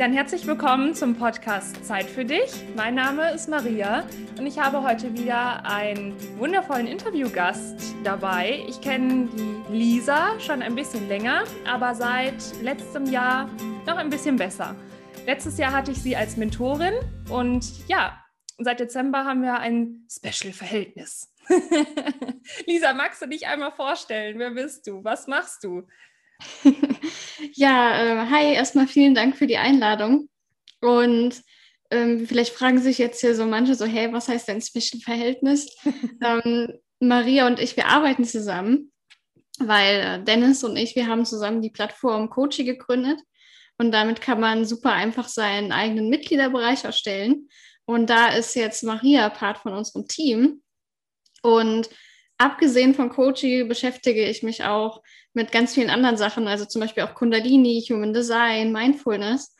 Dann herzlich willkommen zum Podcast Zeit für dich. Mein Name ist Maria und ich habe heute wieder einen wundervollen Interviewgast dabei. Ich kenne die Lisa schon ein bisschen länger, aber seit letztem Jahr noch ein bisschen besser. Letztes Jahr hatte ich sie als Mentorin und ja, seit Dezember haben wir ein Special-Verhältnis. Lisa, magst du dich einmal vorstellen? Wer bist du? Was machst du? ja, äh, hi, erstmal vielen Dank für die Einladung. Und ähm, vielleicht fragen sich jetzt hier so manche so, hey, was heißt denn Zwischenverhältnis? ähm, Maria und ich, wir arbeiten zusammen, weil äh, Dennis und ich, wir haben zusammen die Plattform Coaching gegründet. Und damit kann man super einfach seinen eigenen Mitgliederbereich erstellen. Und da ist jetzt Maria Part von unserem Team. Und abgesehen von Coaching beschäftige ich mich auch mit ganz vielen anderen Sachen, also zum Beispiel auch Kundalini, Human Design, Mindfulness.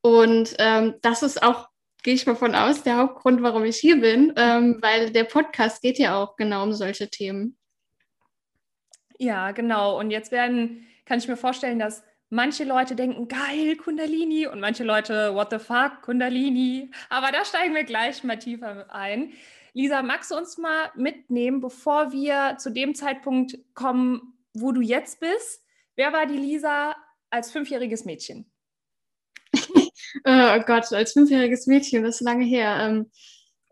Und ähm, das ist auch, gehe ich mal von aus, der Hauptgrund, warum ich hier bin, ähm, weil der Podcast geht ja auch genau um solche Themen. Ja, genau. Und jetzt werden, kann ich mir vorstellen, dass manche Leute denken, geil, Kundalini und manche Leute, what the fuck, Kundalini. Aber da steigen wir gleich mal tiefer ein. Lisa, magst du uns mal mitnehmen, bevor wir zu dem Zeitpunkt kommen, wo du jetzt bist. Wer war die Lisa als fünfjähriges Mädchen? oh Gott, als fünfjähriges Mädchen, das ist lange her. Ähm,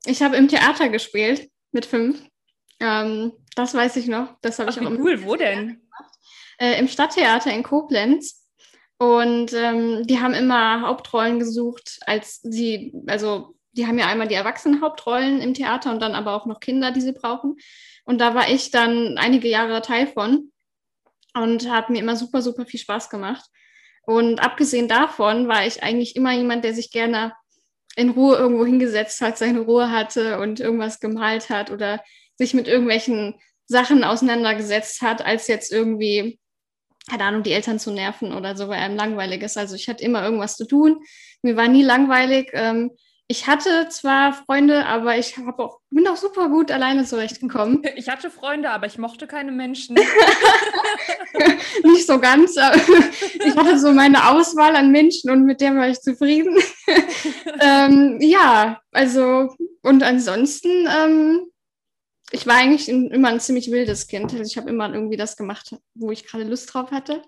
ich habe im Theater gespielt mit fünf. Ähm, das weiß ich noch. Das habe ich auch cool. Wo denn? Äh, Im Stadttheater in Koblenz. Und ähm, die haben immer Hauptrollen gesucht, als sie, also die haben ja einmal die Erwachsenen-Hauptrollen im Theater und dann aber auch noch Kinder, die sie brauchen. Und da war ich dann einige Jahre Teil von und hat mir immer super, super viel Spaß gemacht. Und abgesehen davon war ich eigentlich immer jemand, der sich gerne in Ruhe irgendwo hingesetzt hat, seine Ruhe hatte und irgendwas gemalt hat oder sich mit irgendwelchen Sachen auseinandergesetzt hat, als jetzt irgendwie, keine Ahnung, die Eltern zu nerven oder so, weil einem langweilig ist. Also ich hatte immer irgendwas zu tun. Mir war nie langweilig. Ähm, ich hatte zwar Freunde, aber ich auch, bin auch super gut alleine zurechtgekommen. Ich hatte Freunde, aber ich mochte keine Menschen. Nicht so ganz. Ich hatte so meine Auswahl an Menschen und mit der war ich zufrieden. ähm, ja, also und ansonsten, ähm, ich war eigentlich immer ein ziemlich wildes Kind. Also ich habe immer irgendwie das gemacht, wo ich gerade Lust drauf hatte.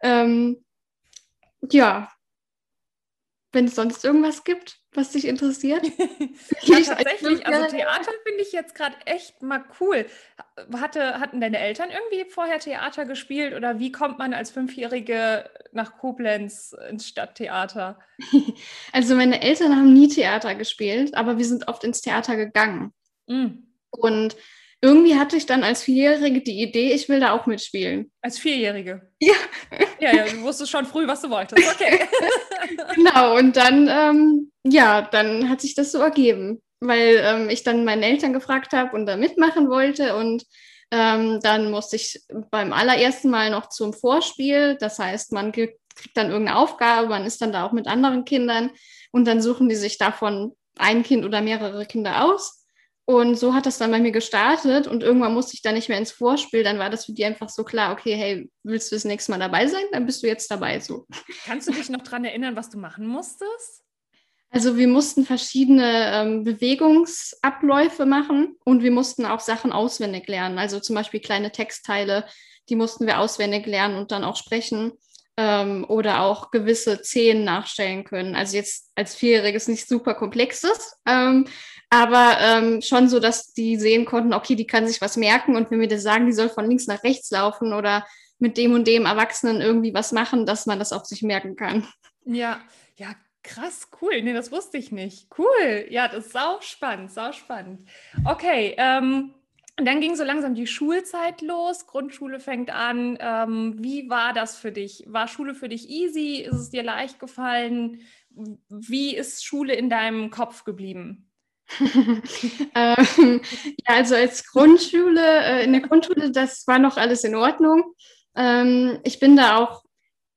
Ähm, ja, wenn es sonst irgendwas gibt was dich interessiert? ja, tatsächlich. Also Theater finde ich jetzt gerade echt mal cool. Hatte, hatten deine Eltern irgendwie vorher Theater gespielt oder wie kommt man als Fünfjährige nach Koblenz ins Stadttheater? Also meine Eltern haben nie Theater gespielt, aber wir sind oft ins Theater gegangen. Mm. Und irgendwie hatte ich dann als Vierjährige die Idee, ich will da auch mitspielen. Als Vierjährige? Ja. Ja, ja, du wusstest schon früh, was du wolltest. Okay. genau, und dann, ähm, ja, dann hat sich das so ergeben, weil ähm, ich dann meinen Eltern gefragt habe und da mitmachen wollte und ähm, dann musste ich beim allerersten Mal noch zum Vorspiel. Das heißt, man kriegt dann irgendeine Aufgabe, man ist dann da auch mit anderen Kindern und dann suchen die sich davon ein Kind oder mehrere Kinder aus und so hat das dann bei mir gestartet und irgendwann musste ich dann nicht mehr ins Vorspiel. Dann war das für die einfach so klar, okay, hey, willst du das nächste Mal dabei sein? Dann bist du jetzt dabei so. Kannst du dich noch daran erinnern, was du machen musstest? Also wir mussten verschiedene ähm, Bewegungsabläufe machen und wir mussten auch Sachen auswendig lernen. Also zum Beispiel kleine Textteile, die mussten wir auswendig lernen und dann auch sprechen ähm, oder auch gewisse Szenen nachstellen können. Also jetzt als Vierjähriges nicht super komplexes, ähm, aber ähm, schon so, dass die sehen konnten, okay, die kann sich was merken und wenn wir das sagen, die soll von links nach rechts laufen oder mit dem und dem Erwachsenen irgendwie was machen, dass man das auch sich merken kann. Ja, ja, krass, cool. Nee, das wusste ich nicht. Cool. Ja, das ist sau spannend, sau spannend. Okay, ähm, dann ging so langsam die Schulzeit los. Grundschule fängt an. Ähm, wie war das für dich? War Schule für dich easy? Ist es dir leicht gefallen? Wie ist Schule in deinem Kopf geblieben? ähm, ja, also als Grundschule, äh, in der Grundschule, das war noch alles in Ordnung. Ähm, ich bin da auch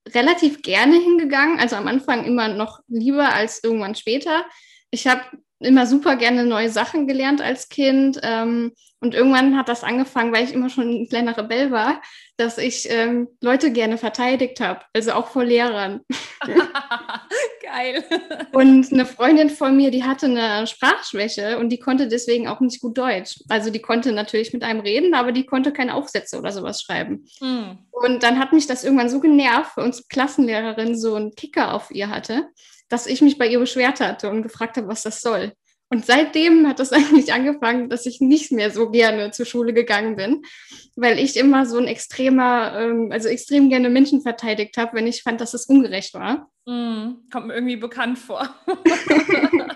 relativ gerne hingegangen, also am Anfang immer noch lieber als irgendwann später. Ich habe immer super gerne neue Sachen gelernt als Kind. Ähm, und irgendwann hat das angefangen, weil ich immer schon ein kleiner Rebell war, dass ich ähm, Leute gerne verteidigt habe, also auch vor Lehrern. Geil. Und eine Freundin von mir, die hatte eine Sprachschwäche und die konnte deswegen auch nicht gut Deutsch. Also die konnte natürlich mit einem reden, aber die konnte keine Aufsätze oder sowas schreiben. Hm. Und dann hat mich das irgendwann so genervt, weil unsere Klassenlehrerin so einen Kicker auf ihr hatte, dass ich mich bei ihr beschwert hatte und gefragt habe, was das soll. Und seitdem hat das eigentlich angefangen, dass ich nicht mehr so gerne zur Schule gegangen bin, weil ich immer so ein extremer, ähm, also extrem gerne Menschen verteidigt habe, wenn ich fand, dass es ungerecht war. Mm, kommt mir irgendwie bekannt vor.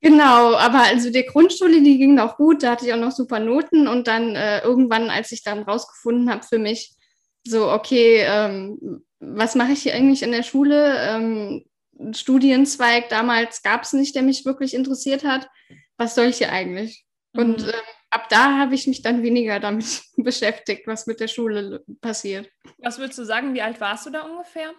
genau, aber also der Grundschule, die ging auch gut, da hatte ich auch noch super Noten und dann äh, irgendwann, als ich dann rausgefunden habe für mich, so, okay, ähm, was mache ich hier eigentlich in der Schule? Ähm, Studienzweig damals gab es nicht, der mich wirklich interessiert hat. Was soll ich hier eigentlich? Mhm. Und äh, ab da habe ich mich dann weniger damit beschäftigt, was mit der Schule passiert. Was würdest du sagen, wie alt warst du da ungefähr?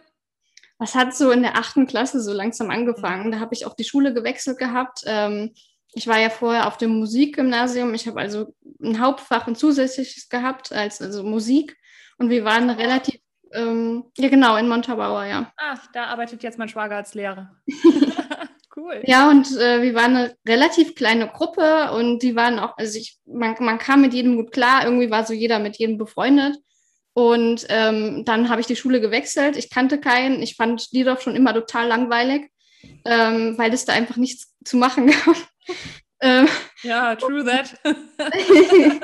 Das hat so in der achten Klasse so langsam angefangen. Da habe ich auch die Schule gewechselt gehabt. Ähm, ich war ja vorher auf dem Musikgymnasium. Ich habe also ein Hauptfach und zusätzliches gehabt, als also Musik. Und wir waren relativ ähm, ja, genau, in Montabaur, ja. Ah, da arbeitet jetzt mein Schwager als Lehrer. cool. Ja, und äh, wir waren eine relativ kleine Gruppe und die waren auch, also ich, man, man kam mit jedem gut klar, irgendwie war so jeder mit jedem befreundet. Und ähm, dann habe ich die Schule gewechselt. Ich kannte keinen. Ich fand die doch schon immer total langweilig, ähm, weil es da einfach nichts zu machen gab. ähm, ja, true that.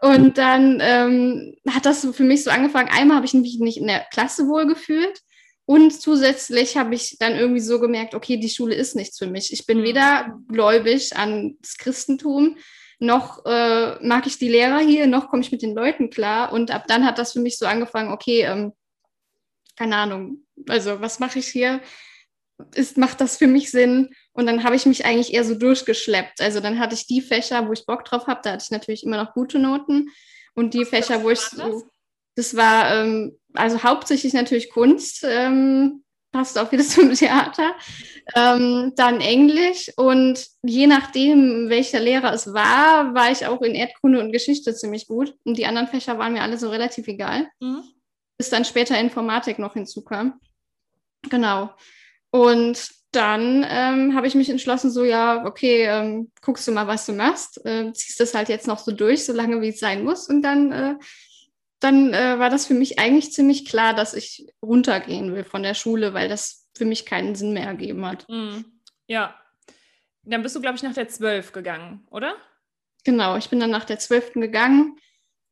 Und dann ähm, hat das für mich so angefangen. Einmal habe ich mich nicht in der Klasse wohl gefühlt. Und zusätzlich habe ich dann irgendwie so gemerkt, okay, die Schule ist nichts für mich. Ich bin mhm. weder gläubig an das Christentum, noch äh, mag ich die Lehrer hier, noch komme ich mit den Leuten klar. Und ab dann hat das für mich so angefangen, okay, ähm, keine Ahnung, also was mache ich hier? Ist, macht das für mich Sinn? Und dann habe ich mich eigentlich eher so durchgeschleppt. Also dann hatte ich die Fächer, wo ich Bock drauf habe, da hatte ich natürlich immer noch gute Noten. Und die Was Fächer, wo ich so, das war ähm, also hauptsächlich natürlich Kunst, ähm, passt auch wieder zum Theater. Ähm, dann Englisch und je nachdem, welcher Lehrer es war, war ich auch in Erdkunde und Geschichte ziemlich gut. Und die anderen Fächer waren mir alle so relativ egal. Mhm. Bis dann später Informatik noch hinzukam. Genau. Und dann ähm, habe ich mich entschlossen, so ja, okay, ähm, guckst du mal, was du machst, äh, ziehst das halt jetzt noch so durch, so lange wie es sein muss. Und dann, äh, dann äh, war das für mich eigentlich ziemlich klar, dass ich runtergehen will von der Schule, weil das für mich keinen Sinn mehr ergeben hat. Mm, ja. Dann bist du, glaube ich, nach der 12 gegangen, oder? Genau, ich bin dann nach der 12. gegangen.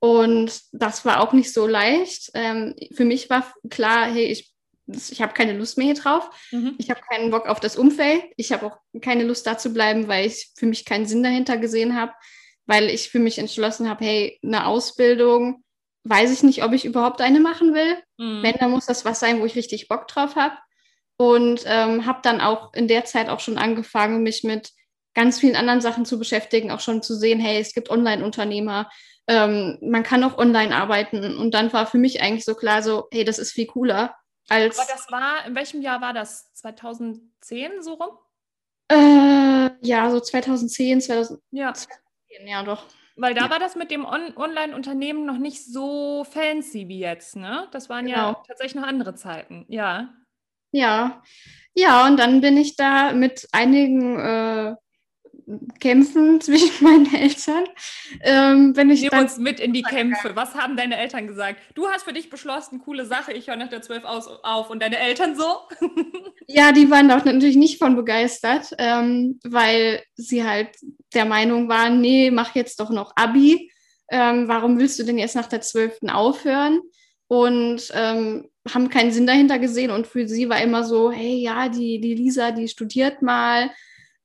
Und das war auch nicht so leicht. Ähm, für mich war klar, hey, ich ich habe keine Lust mehr hier drauf. Mhm. Ich habe keinen Bock auf das Umfeld. Ich habe auch keine Lust da zu bleiben, weil ich für mich keinen Sinn dahinter gesehen habe, weil ich für mich entschlossen habe, hey, eine Ausbildung, weiß ich nicht, ob ich überhaupt eine machen will. Mhm. Wenn, dann muss das was sein, wo ich richtig Bock drauf habe. Und ähm, habe dann auch in der Zeit auch schon angefangen, mich mit ganz vielen anderen Sachen zu beschäftigen, auch schon zu sehen, hey, es gibt Online-Unternehmer, ähm, man kann auch online arbeiten. Und dann war für mich eigentlich so klar, so, hey, das ist viel cooler als Aber das war, in welchem Jahr war das? 2010 so rum? Äh, ja, so 2010, 2010, ja. ja doch. Weil da ja. war das mit dem On Online-Unternehmen noch nicht so fancy wie jetzt, ne? Das waren genau. ja tatsächlich noch andere Zeiten, ja. Ja, ja, und dann bin ich da mit einigen äh, Kämpfen zwischen meinen Eltern. Ähm, wenn ich Nimm uns mit in die Kämpfe. Was haben deine Eltern gesagt? Du hast für dich beschlossen, coole Sache, ich höre nach der 12 aus, auf. Und deine Eltern so? ja, die waren auch natürlich nicht von begeistert, ähm, weil sie halt der Meinung waren, nee, mach jetzt doch noch Abi. Ähm, warum willst du denn jetzt nach der 12. aufhören? Und ähm, haben keinen Sinn dahinter gesehen. Und für sie war immer so, hey, ja, die, die Lisa, die studiert mal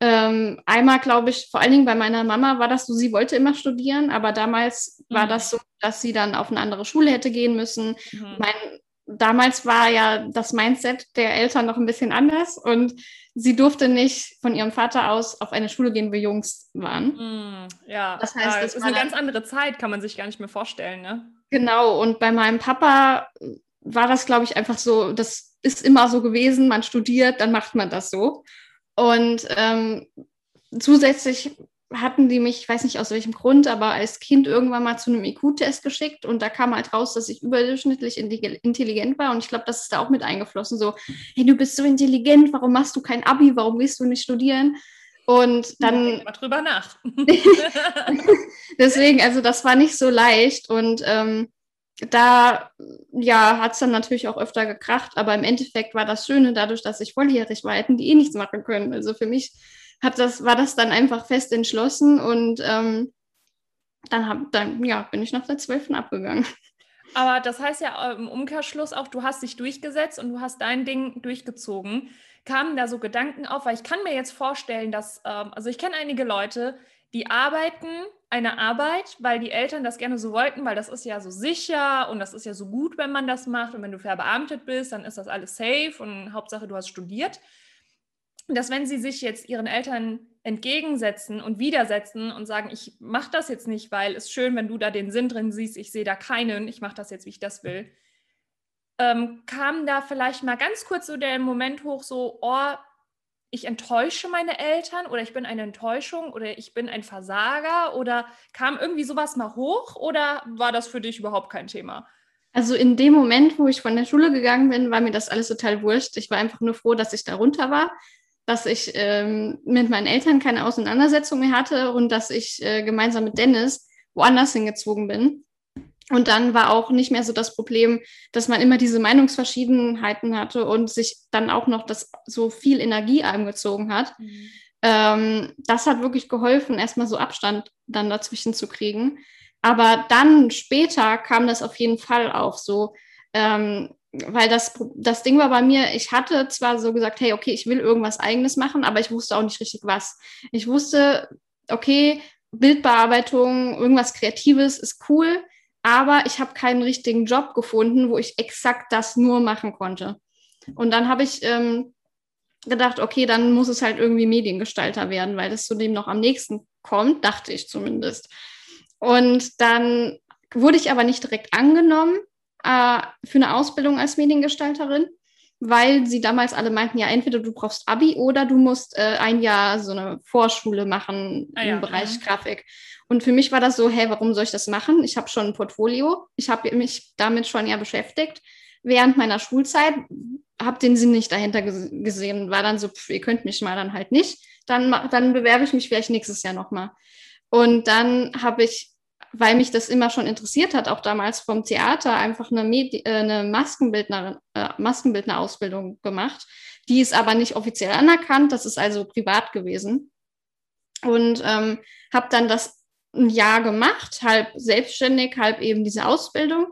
ähm, einmal, glaube ich, vor allen Dingen bei meiner Mama war das so, sie wollte immer studieren, aber damals mhm. war das so, dass sie dann auf eine andere Schule hätte gehen müssen. Mhm. Mein, damals war ja das Mindset der Eltern noch ein bisschen anders und sie durfte nicht von ihrem Vater aus auf eine Schule gehen, wo Jungs waren. Mhm. Ja, das heißt, das, das ist eine ganz andere Zeit, kann man sich gar nicht mehr vorstellen, ne? Genau, und bei meinem Papa war das, glaube ich, einfach so, das ist immer so gewesen, man studiert, dann macht man das so. Und ähm, zusätzlich hatten die mich, ich weiß nicht aus welchem Grund, aber als Kind irgendwann mal zu einem IQ-Test geschickt und da kam halt raus, dass ich überdurchschnittlich intelligent war und ich glaube, das ist da auch mit eingeflossen, so, hey, du bist so intelligent, warum machst du kein Abi, warum willst du nicht studieren? Und dann. Denk mal drüber nach. Deswegen, also das war nicht so leicht und ähm, da ja, hat es dann natürlich auch öfter gekracht, aber im Endeffekt war das Schöne dadurch, dass ich volljährig war, hätten die eh nichts machen können. Also für mich hat das, war das dann einfach fest entschlossen und ähm, dann, hab, dann ja, bin ich nach der 12. abgegangen. Aber das heißt ja im Umkehrschluss auch, du hast dich durchgesetzt und du hast dein Ding durchgezogen. Kamen da so Gedanken auf? Weil ich kann mir jetzt vorstellen, dass, ähm, also ich kenne einige Leute, die arbeiten eine Arbeit, weil die Eltern das gerne so wollten, weil das ist ja so sicher und das ist ja so gut, wenn man das macht. Und wenn du verbeamtet bist, dann ist das alles safe und Hauptsache, du hast studiert dass wenn sie sich jetzt ihren Eltern entgegensetzen und widersetzen und sagen, ich mache das jetzt nicht, weil es schön, wenn du da den Sinn drin siehst, ich sehe da keinen, ich mache das jetzt, wie ich das will, ähm, kam da vielleicht mal ganz kurz so der Moment hoch, so, oh, ich enttäusche meine Eltern oder ich bin eine Enttäuschung oder ich bin ein Versager oder kam irgendwie sowas mal hoch oder war das für dich überhaupt kein Thema? Also in dem Moment, wo ich von der Schule gegangen bin, war mir das alles total wurscht. Ich war einfach nur froh, dass ich da runter war dass ich ähm, mit meinen Eltern keine Auseinandersetzung mehr hatte und dass ich äh, gemeinsam mit Dennis woanders hingezogen bin. Und dann war auch nicht mehr so das Problem, dass man immer diese Meinungsverschiedenheiten hatte und sich dann auch noch das so viel Energie angezogen hat. Mhm. Ähm, das hat wirklich geholfen, erstmal so Abstand dann dazwischen zu kriegen. Aber dann später kam das auf jeden Fall auch so. Ähm, weil das, das Ding war bei mir, ich hatte zwar so gesagt, hey, okay, ich will irgendwas eigenes machen, aber ich wusste auch nicht richtig was. Ich wusste, okay, Bildbearbeitung, irgendwas Kreatives ist cool, aber ich habe keinen richtigen Job gefunden, wo ich exakt das nur machen konnte. Und dann habe ich ähm, gedacht, okay, dann muss es halt irgendwie Mediengestalter werden, weil das zu dem noch am nächsten kommt, dachte ich zumindest. Und dann wurde ich aber nicht direkt angenommen, äh, für eine Ausbildung als Mediengestalterin, weil sie damals alle meinten, ja, entweder du brauchst Abi oder du musst äh, ein Jahr so eine Vorschule machen ah, im ja. Bereich mhm. Grafik. Und für mich war das so, hey, warum soll ich das machen? Ich habe schon ein Portfolio, ich habe mich damit schon ja beschäftigt. Während meiner Schulzeit habe den Sinn nicht dahinter gesehen, war dann so, pff, ihr könnt mich mal dann halt nicht, dann, dann bewerbe ich mich vielleicht nächstes Jahr nochmal. Und dann habe ich weil mich das immer schon interessiert hat, auch damals vom Theater, einfach eine, Medi äh, eine Maskenbildner, äh, Maskenbildner-Ausbildung gemacht. Die ist aber nicht offiziell anerkannt, das ist also privat gewesen. Und ähm, habe dann das ein Jahr gemacht, halb selbstständig, halb eben diese Ausbildung.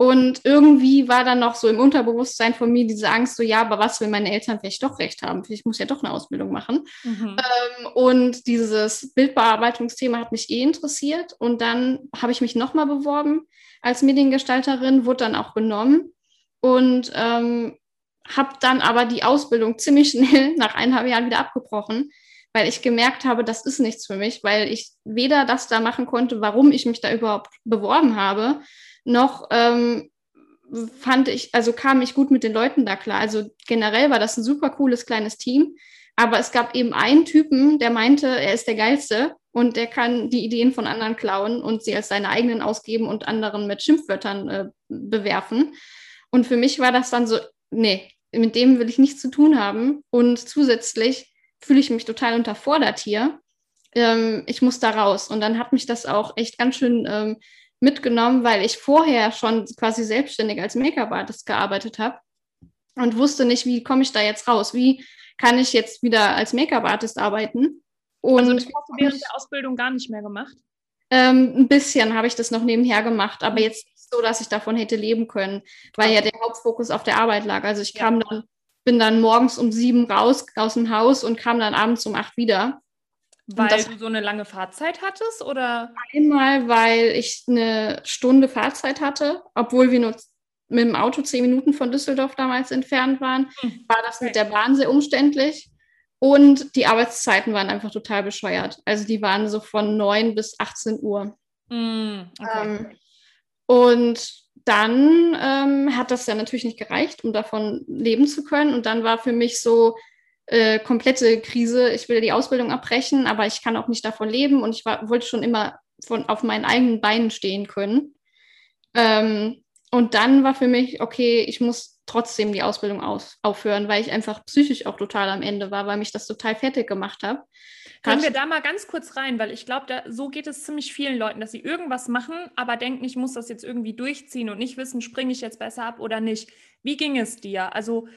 Und irgendwie war dann noch so im Unterbewusstsein von mir diese Angst, so ja, aber was, wenn meine Eltern vielleicht doch recht haben? Ich muss ja doch eine Ausbildung machen. Mhm. Ähm, und dieses Bildbearbeitungsthema hat mich eh interessiert. Und dann habe ich mich nochmal beworben als Mediengestalterin, wurde dann auch genommen und ähm, habe dann aber die Ausbildung ziemlich schnell nach eineinhalb Jahren wieder abgebrochen, weil ich gemerkt habe, das ist nichts für mich, weil ich weder das da machen konnte, warum ich mich da überhaupt beworben habe, noch ähm, fand ich, also kam ich gut mit den Leuten da klar. Also generell war das ein super cooles kleines Team. Aber es gab eben einen Typen, der meinte, er ist der Geilste und der kann die Ideen von anderen klauen und sie als seine eigenen ausgeben und anderen mit Schimpfwörtern äh, bewerfen. Und für mich war das dann so, nee, mit dem will ich nichts zu tun haben. Und zusätzlich fühle ich mich total unterfordert hier. Ähm, ich muss da raus. Und dann hat mich das auch echt ganz schön ähm, mitgenommen, weil ich vorher schon quasi selbstständig als Make-up-Artist gearbeitet habe und wusste nicht, wie komme ich da jetzt raus? Wie kann ich jetzt wieder als Make-up-Artist arbeiten? Und also das hast du während der Ausbildung gar nicht mehr gemacht? Ähm, ein bisschen habe ich das noch nebenher gemacht, aber jetzt nicht so, dass ich davon hätte leben können, weil ja der Hauptfokus auf der Arbeit lag. Also ich ja. kam dann, bin dann morgens um sieben raus aus dem Haus und kam dann abends um acht wieder. Weil du so eine lange Fahrzeit hattest oder? Einmal, weil ich eine Stunde Fahrzeit hatte, obwohl wir nur mit dem Auto zehn Minuten von Düsseldorf damals entfernt waren, hm. war das mit der Bahn sehr umständlich. Und die Arbeitszeiten waren einfach total bescheuert. Also die waren so von 9 bis 18 Uhr. Hm, okay. ähm, und dann ähm, hat das ja natürlich nicht gereicht, um davon leben zu können. Und dann war für mich so, äh, komplette Krise. Ich will die Ausbildung abbrechen, aber ich kann auch nicht davon leben und ich war, wollte schon immer von, auf meinen eigenen Beinen stehen können. Ähm, und dann war für mich, okay, ich muss trotzdem die Ausbildung aus, aufhören, weil ich einfach psychisch auch total am Ende war, weil mich das total fertig gemacht hat. Können wir da mal ganz kurz rein, weil ich glaube, so geht es ziemlich vielen Leuten, dass sie irgendwas machen, aber denken, ich muss das jetzt irgendwie durchziehen und nicht wissen, springe ich jetzt besser ab oder nicht. Wie ging es dir? Also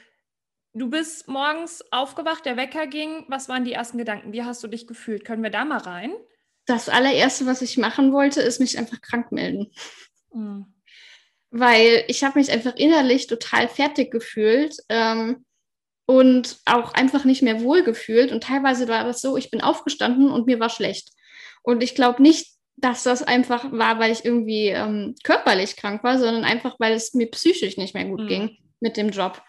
du bist morgens aufgewacht, der Wecker ging. Was waren die ersten Gedanken? Wie hast du dich gefühlt? Können wir da mal rein? Das allererste, was ich machen wollte, ist mich einfach krank melden. Mhm. Weil ich habe mich einfach innerlich total fertig gefühlt. Ähm, und auch einfach nicht mehr wohl gefühlt. Und teilweise war das so, ich bin aufgestanden und mir war schlecht. Und ich glaube nicht, dass das einfach war, weil ich irgendwie ähm, körperlich krank war, sondern einfach, weil es mir psychisch nicht mehr gut mhm. ging mit dem Job.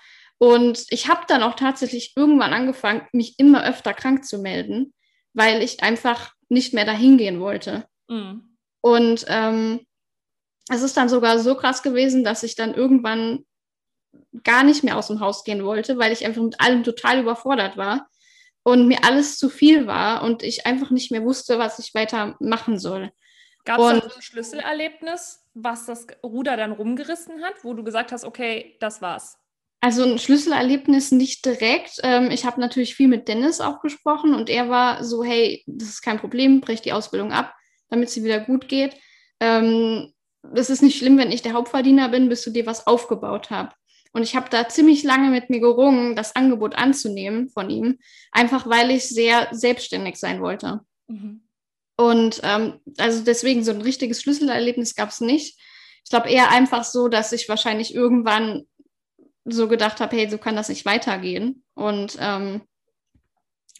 Und ich habe dann auch tatsächlich irgendwann angefangen, mich immer öfter krank zu melden, weil ich einfach nicht mehr dahin gehen wollte. Mhm. Und ähm, es ist dann sogar so krass gewesen, dass ich dann irgendwann gar nicht mehr aus dem Haus gehen wollte, weil ich einfach mit allem total überfordert war und mir alles zu viel war und ich einfach nicht mehr wusste, was ich weiter machen soll. Gab es ein Schlüsselerlebnis, was das Ruder dann rumgerissen hat, wo du gesagt hast, okay, das war's? Also ein Schlüsselerlebnis nicht direkt. Ähm, ich habe natürlich viel mit Dennis auch gesprochen und er war so, hey, das ist kein Problem, brech die Ausbildung ab, damit sie wieder gut geht. Ähm, das ist nicht schlimm, wenn ich der Hauptverdiener bin, bis du dir was aufgebaut hast. Und ich habe da ziemlich lange mit mir gerungen, das Angebot anzunehmen von ihm, einfach weil ich sehr selbstständig sein wollte. Mhm. Und ähm, also deswegen so ein richtiges Schlüsselerlebnis gab es nicht. Ich glaube eher einfach so, dass ich wahrscheinlich irgendwann so gedacht habe, hey, so kann das nicht weitergehen. Und ähm,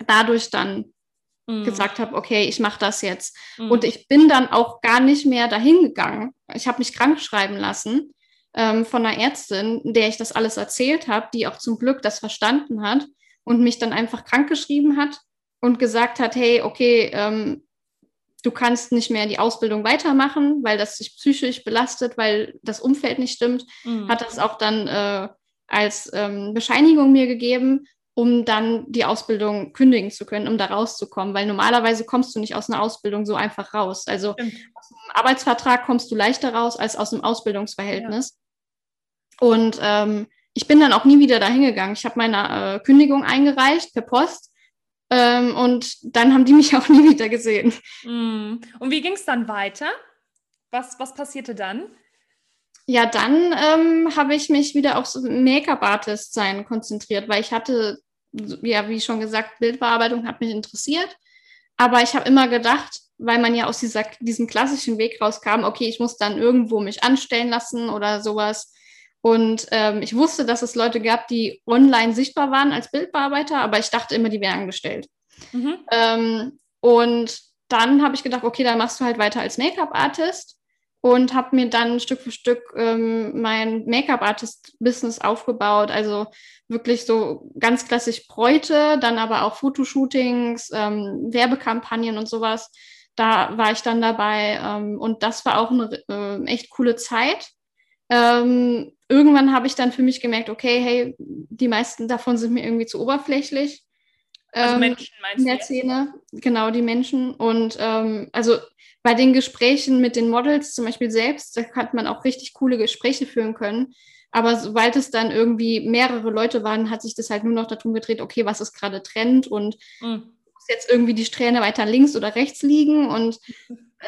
dadurch dann mhm. gesagt habe, okay, ich mache das jetzt. Mhm. Und ich bin dann auch gar nicht mehr dahin gegangen. Ich habe mich krank schreiben lassen ähm, von einer Ärztin, der ich das alles erzählt habe, die auch zum Glück das verstanden hat und mich dann einfach krankgeschrieben hat und gesagt hat, hey, okay, ähm, du kannst nicht mehr die Ausbildung weitermachen, weil das sich psychisch belastet, weil das Umfeld nicht stimmt, mhm. hat das auch dann äh, als ähm, Bescheinigung mir gegeben, um dann die Ausbildung kündigen zu können, um da rauszukommen, weil normalerweise kommst du nicht aus einer Ausbildung so einfach raus. Also Stimmt. aus einem Arbeitsvertrag kommst du leichter raus als aus einem Ausbildungsverhältnis. Und ähm, ich bin dann auch nie wieder dahin gegangen. Ich habe meine äh, Kündigung eingereicht per Post. Ähm, und dann haben die mich auch nie wieder gesehen. Mm. Und wie ging es dann weiter? Was, was passierte dann? Ja, dann ähm, habe ich mich wieder aufs Make-up-Artist sein konzentriert, weil ich hatte, ja, wie schon gesagt, Bildbearbeitung hat mich interessiert. Aber ich habe immer gedacht, weil man ja aus dieser, diesem klassischen Weg rauskam, okay, ich muss dann irgendwo mich anstellen lassen oder sowas. Und ähm, ich wusste, dass es Leute gab, die online sichtbar waren als Bildbearbeiter, aber ich dachte immer, die wären angestellt. Mhm. Ähm, und dann habe ich gedacht, okay, dann machst du halt weiter als Make-up-Artist und habe mir dann Stück für Stück ähm, mein Make-up-Artist-Business aufgebaut. Also wirklich so ganz klassisch Bräute, dann aber auch Fotoshootings, ähm, Werbekampagnen und sowas. Da war ich dann dabei ähm, und das war auch eine äh, echt coole Zeit. Ähm, irgendwann habe ich dann für mich gemerkt, okay, hey, die meisten davon sind mir irgendwie zu oberflächlich. Also ähm, Menschen meinst in der du? Szene, genau, die Menschen. Und ähm, also bei den Gesprächen mit den Models zum Beispiel selbst, da hat man auch richtig coole Gespräche führen können. Aber sobald es dann irgendwie mehrere Leute waren, hat sich das halt nur noch darum gedreht, okay, was ist gerade Trend und mhm. muss jetzt irgendwie die Strähne weiter links oder rechts liegen und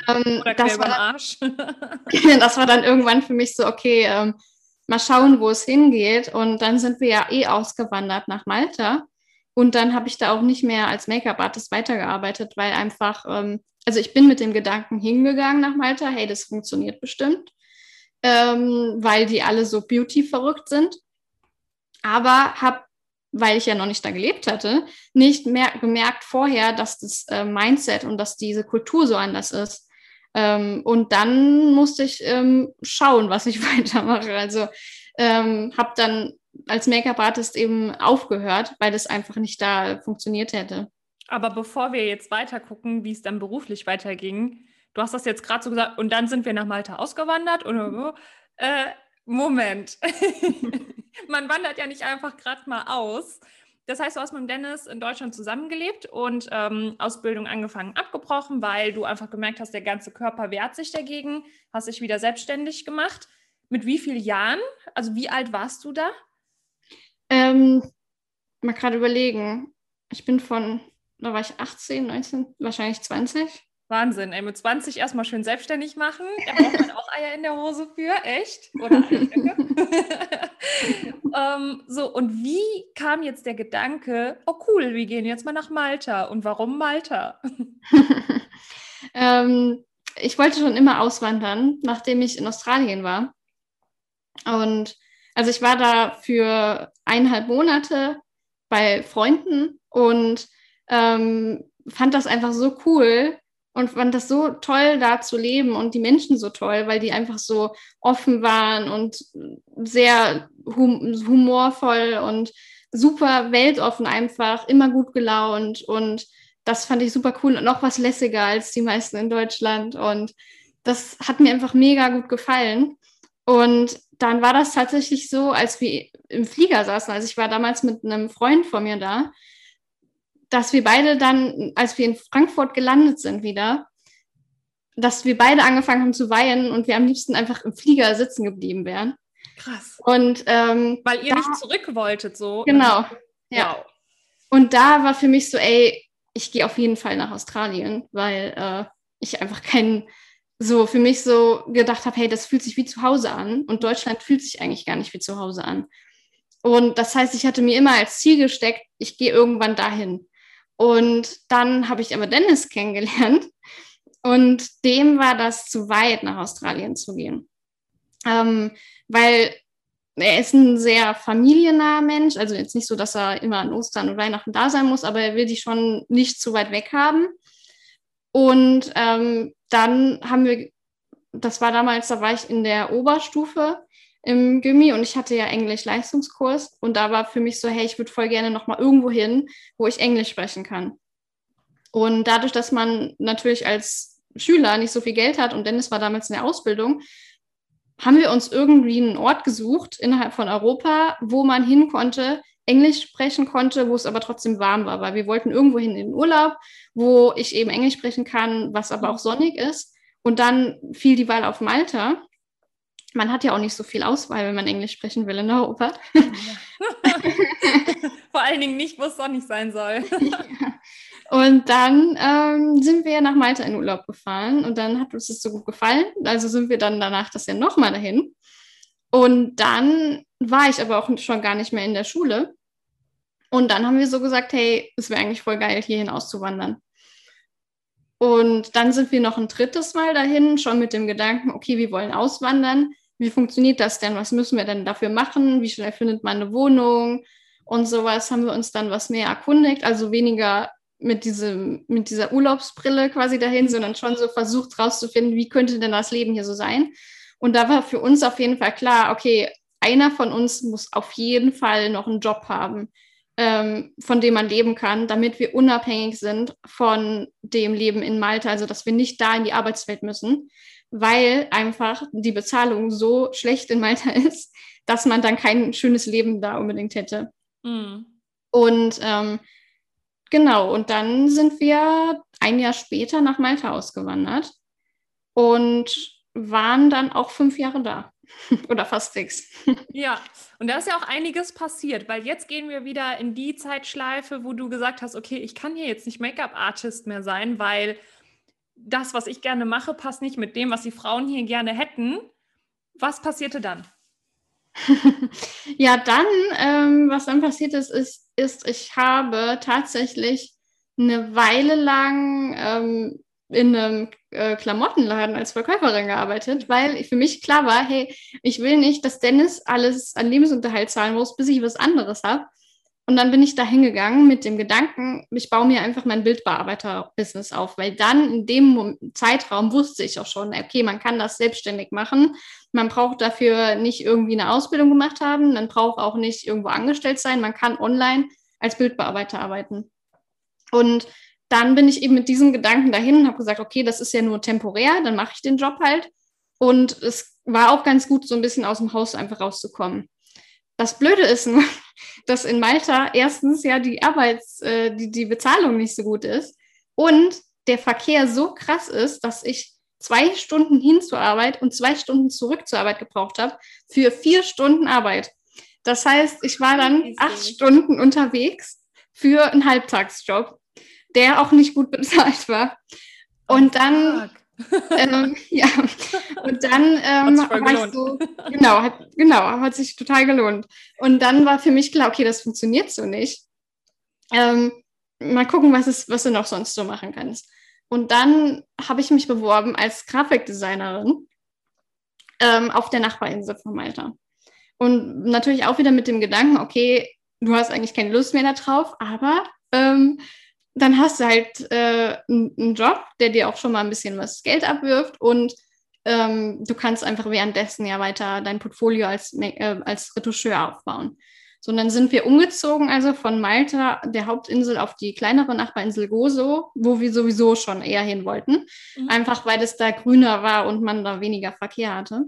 ähm, das, war, das war dann irgendwann für mich so, okay, ähm, mal schauen, wo es hingeht. Und dann sind wir ja eh ausgewandert nach Malta. Und dann habe ich da auch nicht mehr als Make-up-Artist weitergearbeitet, weil einfach, ähm, also ich bin mit dem Gedanken hingegangen nach Malta, hey, das funktioniert bestimmt, ähm, weil die alle so beauty verrückt sind. Aber habe, weil ich ja noch nicht da gelebt hatte, nicht mehr gemerkt vorher, dass das äh, Mindset und dass diese Kultur so anders ist. Ähm, und dann musste ich ähm, schauen, was ich weitermache. Also ähm, habe dann als Make-up-Artist eben aufgehört, weil das einfach nicht da funktioniert hätte. Aber bevor wir jetzt weiter gucken, wie es dann beruflich weiterging, du hast das jetzt gerade so gesagt, und dann sind wir nach Malta ausgewandert und äh, Moment. Man wandert ja nicht einfach gerade mal aus. das heißt, du hast mit Dennis in Deutschland zusammengelebt und ähm, Ausbildung angefangen, abgebrochen, weil du einfach gemerkt hast, der ganze Körper wehrt sich dagegen, hast dich wieder selbstständig gemacht. Mit wie vielen Jahren? Also wie alt warst du da? Ähm, mal gerade überlegen. Ich bin von, da war ich 18, 19, wahrscheinlich 20. Wahnsinn, ey, mit 20 erstmal schön selbstständig machen. Da braucht man auch Eier in der Hose für, echt? Oder ähm, so, und wie kam jetzt der Gedanke, oh cool, wir gehen jetzt mal nach Malta. Und warum Malta? ähm, ich wollte schon immer auswandern, nachdem ich in Australien war. Und also ich war da für eineinhalb Monate bei Freunden und ähm, fand das einfach so cool, und fand das so toll, da zu leben und die Menschen so toll, weil die einfach so offen waren und sehr hum humorvoll und super weltoffen einfach, immer gut gelaunt und das fand ich super cool und auch was lässiger als die meisten in Deutschland und das hat mir einfach mega gut gefallen. Und dann war das tatsächlich so, als wir im Flieger saßen, also ich war damals mit einem Freund von mir da dass wir beide dann, als wir in Frankfurt gelandet sind wieder, dass wir beide angefangen haben zu weinen und wir am liebsten einfach im Flieger sitzen geblieben wären. Krass. Und ähm, weil ihr da, nicht zurück wolltet, so. Genau. Ja. Wow. Und da war für mich so, ey, ich gehe auf jeden Fall nach Australien, weil äh, ich einfach keinen so für mich so gedacht habe, hey, das fühlt sich wie zu Hause an und Deutschland fühlt sich eigentlich gar nicht wie zu Hause an. Und das heißt, ich hatte mir immer als Ziel gesteckt, ich gehe irgendwann dahin. Und dann habe ich aber Dennis kennengelernt und dem war das zu weit, nach Australien zu gehen. Ähm, weil er ist ein sehr familiennaher Mensch, also jetzt nicht so, dass er immer an Ostern und Weihnachten da sein muss, aber er will die schon nicht zu weit weg haben. Und ähm, dann haben wir, das war damals, da war ich in der Oberstufe im Gymi und ich hatte ja Englisch-Leistungskurs und da war für mich so, hey, ich würde voll gerne nochmal irgendwo hin, wo ich Englisch sprechen kann. Und dadurch, dass man natürlich als Schüler nicht so viel Geld hat und Dennis war damals in der Ausbildung, haben wir uns irgendwie einen Ort gesucht innerhalb von Europa, wo man hin konnte, Englisch sprechen konnte, wo es aber trotzdem warm war, weil wir wollten irgendwo hin in den Urlaub, wo ich eben Englisch sprechen kann, was aber auch sonnig ist. Und dann fiel die Wahl auf Malta man hat ja auch nicht so viel Auswahl, wenn man Englisch sprechen will in Europa. Ja. Vor allen Dingen nicht, wo es sonnig sein soll. ja. Und dann ähm, sind wir nach Malta in Urlaub gefahren und dann hat uns das so gut gefallen. Also sind wir dann danach das Jahr nochmal dahin. Und dann war ich aber auch schon gar nicht mehr in der Schule. Und dann haben wir so gesagt, hey, es wäre eigentlich voll geil, hierhin auszuwandern. Und dann sind wir noch ein drittes Mal dahin, schon mit dem Gedanken, okay, wir wollen auswandern wie funktioniert das denn? Was müssen wir denn dafür machen? Wie schnell findet man eine Wohnung? Und sowas haben wir uns dann was mehr erkundigt, also weniger mit, diesem, mit dieser Urlaubsbrille quasi dahin, sondern schon so versucht rauszufinden, wie könnte denn das Leben hier so sein? Und da war für uns auf jeden Fall klar, okay, einer von uns muss auf jeden Fall noch einen Job haben, ähm, von dem man leben kann, damit wir unabhängig sind von dem Leben in Malta, also dass wir nicht da in die Arbeitswelt müssen weil einfach die Bezahlung so schlecht in Malta ist, dass man dann kein schönes Leben da unbedingt hätte. Mhm. Und ähm, genau, und dann sind wir ein Jahr später nach Malta ausgewandert und waren dann auch fünf Jahre da. Oder fast sechs. Ja, und da ist ja auch einiges passiert, weil jetzt gehen wir wieder in die Zeitschleife, wo du gesagt hast, okay, ich kann hier jetzt nicht Make-up-Artist mehr sein, weil das, was ich gerne mache, passt nicht mit dem, was die Frauen hier gerne hätten. Was passierte dann? ja, dann, ähm, was dann passiert ist, ist, ist, ich habe tatsächlich eine Weile lang ähm, in einem äh, Klamottenladen als Verkäuferin gearbeitet, weil für mich klar war, hey, ich will nicht, dass Dennis alles an Lebensunterhalt zahlen muss, bis ich was anderes habe. Und dann bin ich da hingegangen mit dem Gedanken, ich baue mir einfach mein Bildbearbeiter-Business auf, weil dann in dem Zeitraum wusste ich auch schon, okay, man kann das selbstständig machen. Man braucht dafür nicht irgendwie eine Ausbildung gemacht haben, man braucht auch nicht irgendwo angestellt sein, man kann online als Bildbearbeiter arbeiten. Und dann bin ich eben mit diesem Gedanken dahin und habe gesagt, okay, das ist ja nur temporär, dann mache ich den Job halt. Und es war auch ganz gut, so ein bisschen aus dem Haus einfach rauszukommen. das Blöde ist nur, dass in Malta erstens ja die Arbeits-, äh, die, die Bezahlung nicht so gut ist und der Verkehr so krass ist, dass ich zwei Stunden hin zur Arbeit und zwei Stunden zurück zur Arbeit gebraucht habe für vier Stunden Arbeit. Das heißt, ich war dann acht Stunden unterwegs für einen Halbtagsjob, der auch nicht gut bezahlt war. Und dann, ähm, ja, und dann ähm, war ich so, genau, hat, genau, hat sich total gelohnt. Und dann war für mich klar, okay, das funktioniert so nicht. Ähm, mal gucken, was, es, was du noch sonst so machen kannst. Und dann habe ich mich beworben als Grafikdesignerin ähm, auf der Nachbarinsel von Malta. Und natürlich auch wieder mit dem Gedanken, okay, du hast eigentlich keine Lust mehr darauf, aber ähm, dann hast du halt äh, einen Job, der dir auch schon mal ein bisschen was Geld abwirft und ähm, du kannst einfach währenddessen ja weiter dein Portfolio als, äh, als Retoucheur aufbauen. So, und dann sind wir umgezogen, also von Malta, der Hauptinsel, auf die kleinere Nachbarinsel Gozo, wo wir sowieso schon eher hin wollten. Mhm. Einfach weil es da grüner war und man da weniger Verkehr hatte.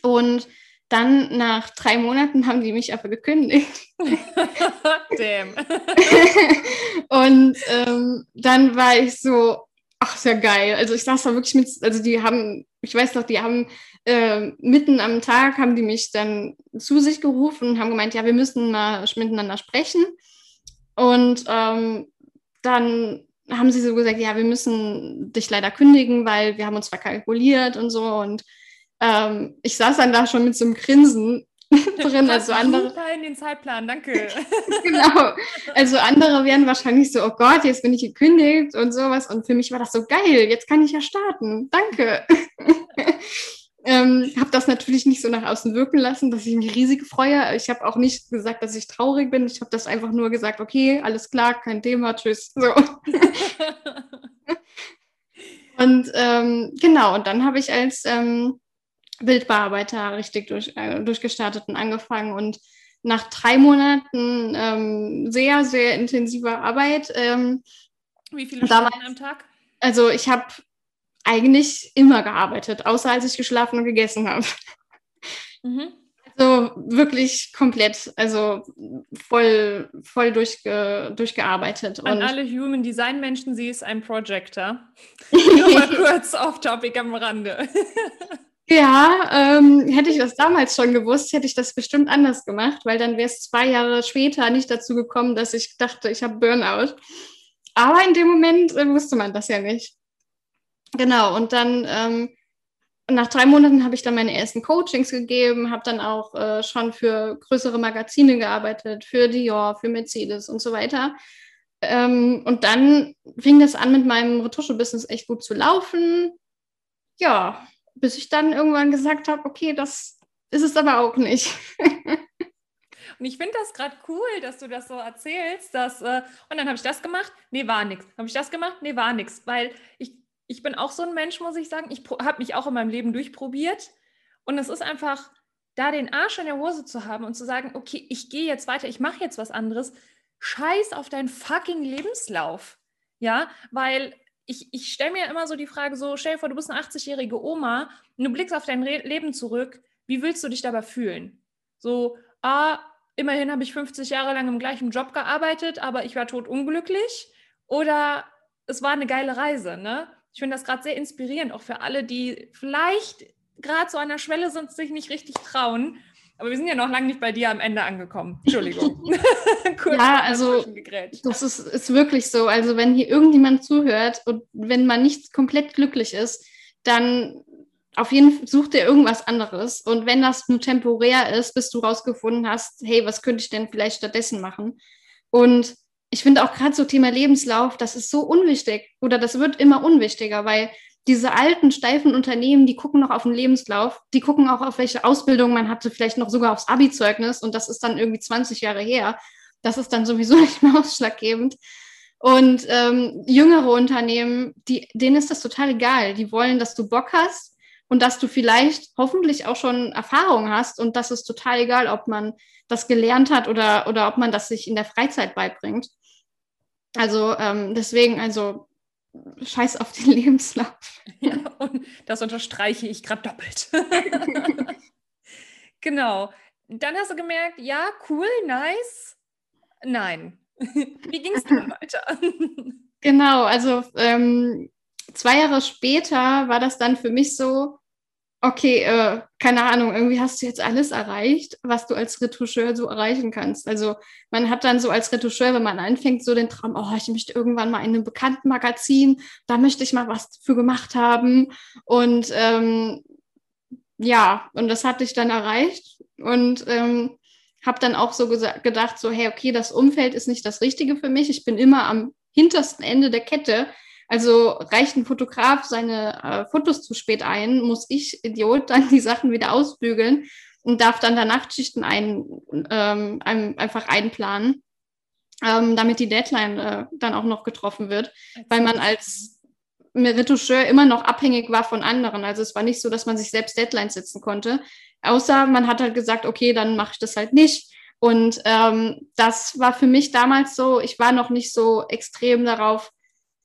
Und dann nach drei Monaten haben die mich aber gekündigt. Damn. und ähm, dann war ich so, ach, ja geil. Also ich saß da wirklich mit, also die haben, ich weiß noch, die haben äh, mitten am Tag haben die mich dann zu sich gerufen und haben gemeint, ja, wir müssen mal miteinander sprechen. Und ähm, dann haben sie so gesagt, ja, wir müssen dich leider kündigen, weil wir haben uns verkalkuliert und so. Und ähm, ich saß dann da schon mit so einem Grinsen drin. Also andere. in den Zeitplan, danke. genau. Also andere wären wahrscheinlich so, oh Gott, jetzt bin ich gekündigt und sowas. Und für mich war das so geil, jetzt kann ich ja starten. Danke. Ähm, habe das natürlich nicht so nach außen wirken lassen, dass ich mich riesig freue. Ich habe auch nicht gesagt, dass ich traurig bin. Ich habe das einfach nur gesagt, okay, alles klar, kein Thema, tschüss. So. und ähm, genau, und dann habe ich als ähm, Bildbearbeiter richtig durch, äh, durchgestartet und angefangen und nach drei Monaten ähm, sehr, sehr intensiver Arbeit. Ähm, Wie viele Stunden damals, am Tag? Also ich habe eigentlich immer gearbeitet, außer als ich geschlafen und gegessen habe. Mhm. Also wirklich komplett, also voll, voll durchge, durchgearbeitet. An und alle Human Design Menschen, sie ist ein Projector. Nur mal kurz off-topic am Rande. Ja, ähm, hätte ich das damals schon gewusst, hätte ich das bestimmt anders gemacht, weil dann wäre es zwei Jahre später nicht dazu gekommen, dass ich dachte, ich habe Burnout. Aber in dem Moment äh, wusste man das ja nicht. Genau, und dann ähm, nach drei Monaten habe ich dann meine ersten Coachings gegeben, habe dann auch äh, schon für größere Magazine gearbeitet, für Dior, für Mercedes und so weiter. Ähm, und dann fing das an, mit meinem Retusche-Business echt gut zu laufen. Ja, bis ich dann irgendwann gesagt habe, okay, das ist es aber auch nicht. Und ich finde das gerade cool, dass du das so erzählst, dass, äh, und dann habe ich das gemacht, nee, war nichts. Habe ich das gemacht, nee, war nichts. Weil ich, ich bin auch so ein Mensch, muss ich sagen. Ich habe mich auch in meinem Leben durchprobiert. Und es ist einfach, da den Arsch in der Hose zu haben und zu sagen, okay, ich gehe jetzt weiter, ich mache jetzt was anderes. Scheiß auf deinen fucking Lebenslauf. Ja, weil ich, ich stelle mir immer so die Frage so, stell dir vor, du bist eine 80-jährige Oma und du blickst auf dein Re Leben zurück, wie willst du dich dabei fühlen? So, ah, immerhin habe ich 50 Jahre lang im gleichen Job gearbeitet, aber ich war tot unglücklich oder es war eine geile Reise, ne? Ich finde das gerade sehr inspirierend, auch für alle, die vielleicht gerade so an der Schwelle sind, sich nicht richtig trauen. Aber wir sind ja noch lange nicht bei dir am Ende angekommen. Entschuldigung. ja, also das ist, ist wirklich so. Also wenn hier irgendjemand zuhört und wenn man nicht komplett glücklich ist, dann auf jeden Fall sucht er irgendwas anderes. Und wenn das nur temporär ist, bis du rausgefunden hast, hey, was könnte ich denn vielleicht stattdessen machen? Und ich finde auch gerade so Thema Lebenslauf, das ist so unwichtig oder das wird immer unwichtiger, weil diese alten, steifen Unternehmen, die gucken noch auf den Lebenslauf, die gucken auch auf welche Ausbildung man hatte, vielleicht noch sogar aufs Abi-Zeugnis und das ist dann irgendwie 20 Jahre her. Das ist dann sowieso nicht mehr ausschlaggebend. Und ähm, jüngere Unternehmen, die, denen ist das total egal. Die wollen, dass du Bock hast und dass du vielleicht hoffentlich auch schon Erfahrung hast. Und das ist total egal, ob man das gelernt hat oder, oder ob man das sich in der Freizeit beibringt. Also ähm, deswegen, also scheiß auf den Lebenslauf. Ja, und das unterstreiche ich gerade doppelt. genau. dann hast du gemerkt, ja, cool, nice. Nein. Wie ging es dann weiter? Genau, also ähm, zwei Jahre später war das dann für mich so, okay, äh, keine Ahnung, irgendwie hast du jetzt alles erreicht, was du als Retoucheur so erreichen kannst. Also man hat dann so als Retoucheur, wenn man anfängt, so den Traum, oh, ich möchte irgendwann mal in einem bekannten Magazin, da möchte ich mal was für gemacht haben. Und ähm, ja, und das hatte ich dann erreicht und ähm, habe dann auch so gedacht, so, hey, okay, das Umfeld ist nicht das Richtige für mich. Ich bin immer am hintersten Ende der Kette. Also reicht ein Fotograf seine äh, Fotos zu spät ein, muss ich, Idiot, dann die Sachen wieder ausbügeln und darf dann da Nachtschichten ein, ähm, ein, einfach einplanen, ähm, damit die Deadline äh, dann auch noch getroffen wird, weil man als Retoucheur immer noch abhängig war von anderen. Also es war nicht so, dass man sich selbst Deadlines setzen konnte, außer man hat halt gesagt, okay, dann mache ich das halt nicht. Und ähm, das war für mich damals so, ich war noch nicht so extrem darauf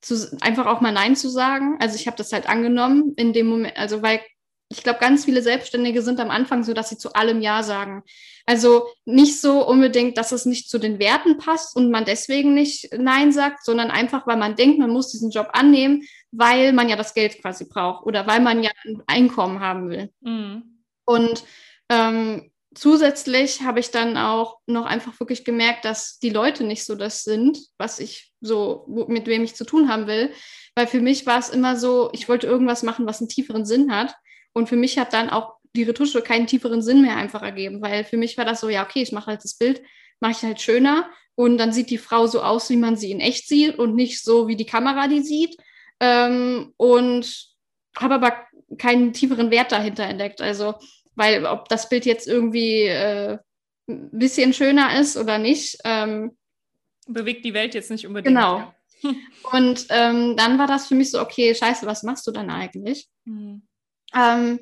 zu, einfach auch mal Nein zu sagen. Also ich habe das halt angenommen in dem Moment, also weil ich glaube, ganz viele Selbstständige sind am Anfang so, dass sie zu allem Ja sagen. Also nicht so unbedingt, dass es nicht zu den Werten passt und man deswegen nicht Nein sagt, sondern einfach, weil man denkt, man muss diesen Job annehmen, weil man ja das Geld quasi braucht oder weil man ja ein Einkommen haben will. Mhm. Und ähm, zusätzlich habe ich dann auch noch einfach wirklich gemerkt, dass die Leute nicht so das sind, was ich so, mit wem ich zu tun haben will. Weil für mich war es immer so, ich wollte irgendwas machen, was einen tieferen Sinn hat. Und für mich hat dann auch die Retusche keinen tieferen Sinn mehr einfach ergeben, weil für mich war das so, ja, okay, ich mache halt das Bild, mache ich halt schöner und dann sieht die Frau so aus, wie man sie in echt sieht und nicht so, wie die Kamera die sieht. Ähm, und habe aber keinen tieferen Wert dahinter entdeckt. Also weil ob das Bild jetzt irgendwie äh, ein bisschen schöner ist oder nicht. Ähm, Bewegt die Welt jetzt nicht unbedingt. Genau. Ja. Und ähm, dann war das für mich so, okay, scheiße, was machst du dann eigentlich? Mhm. Ähm,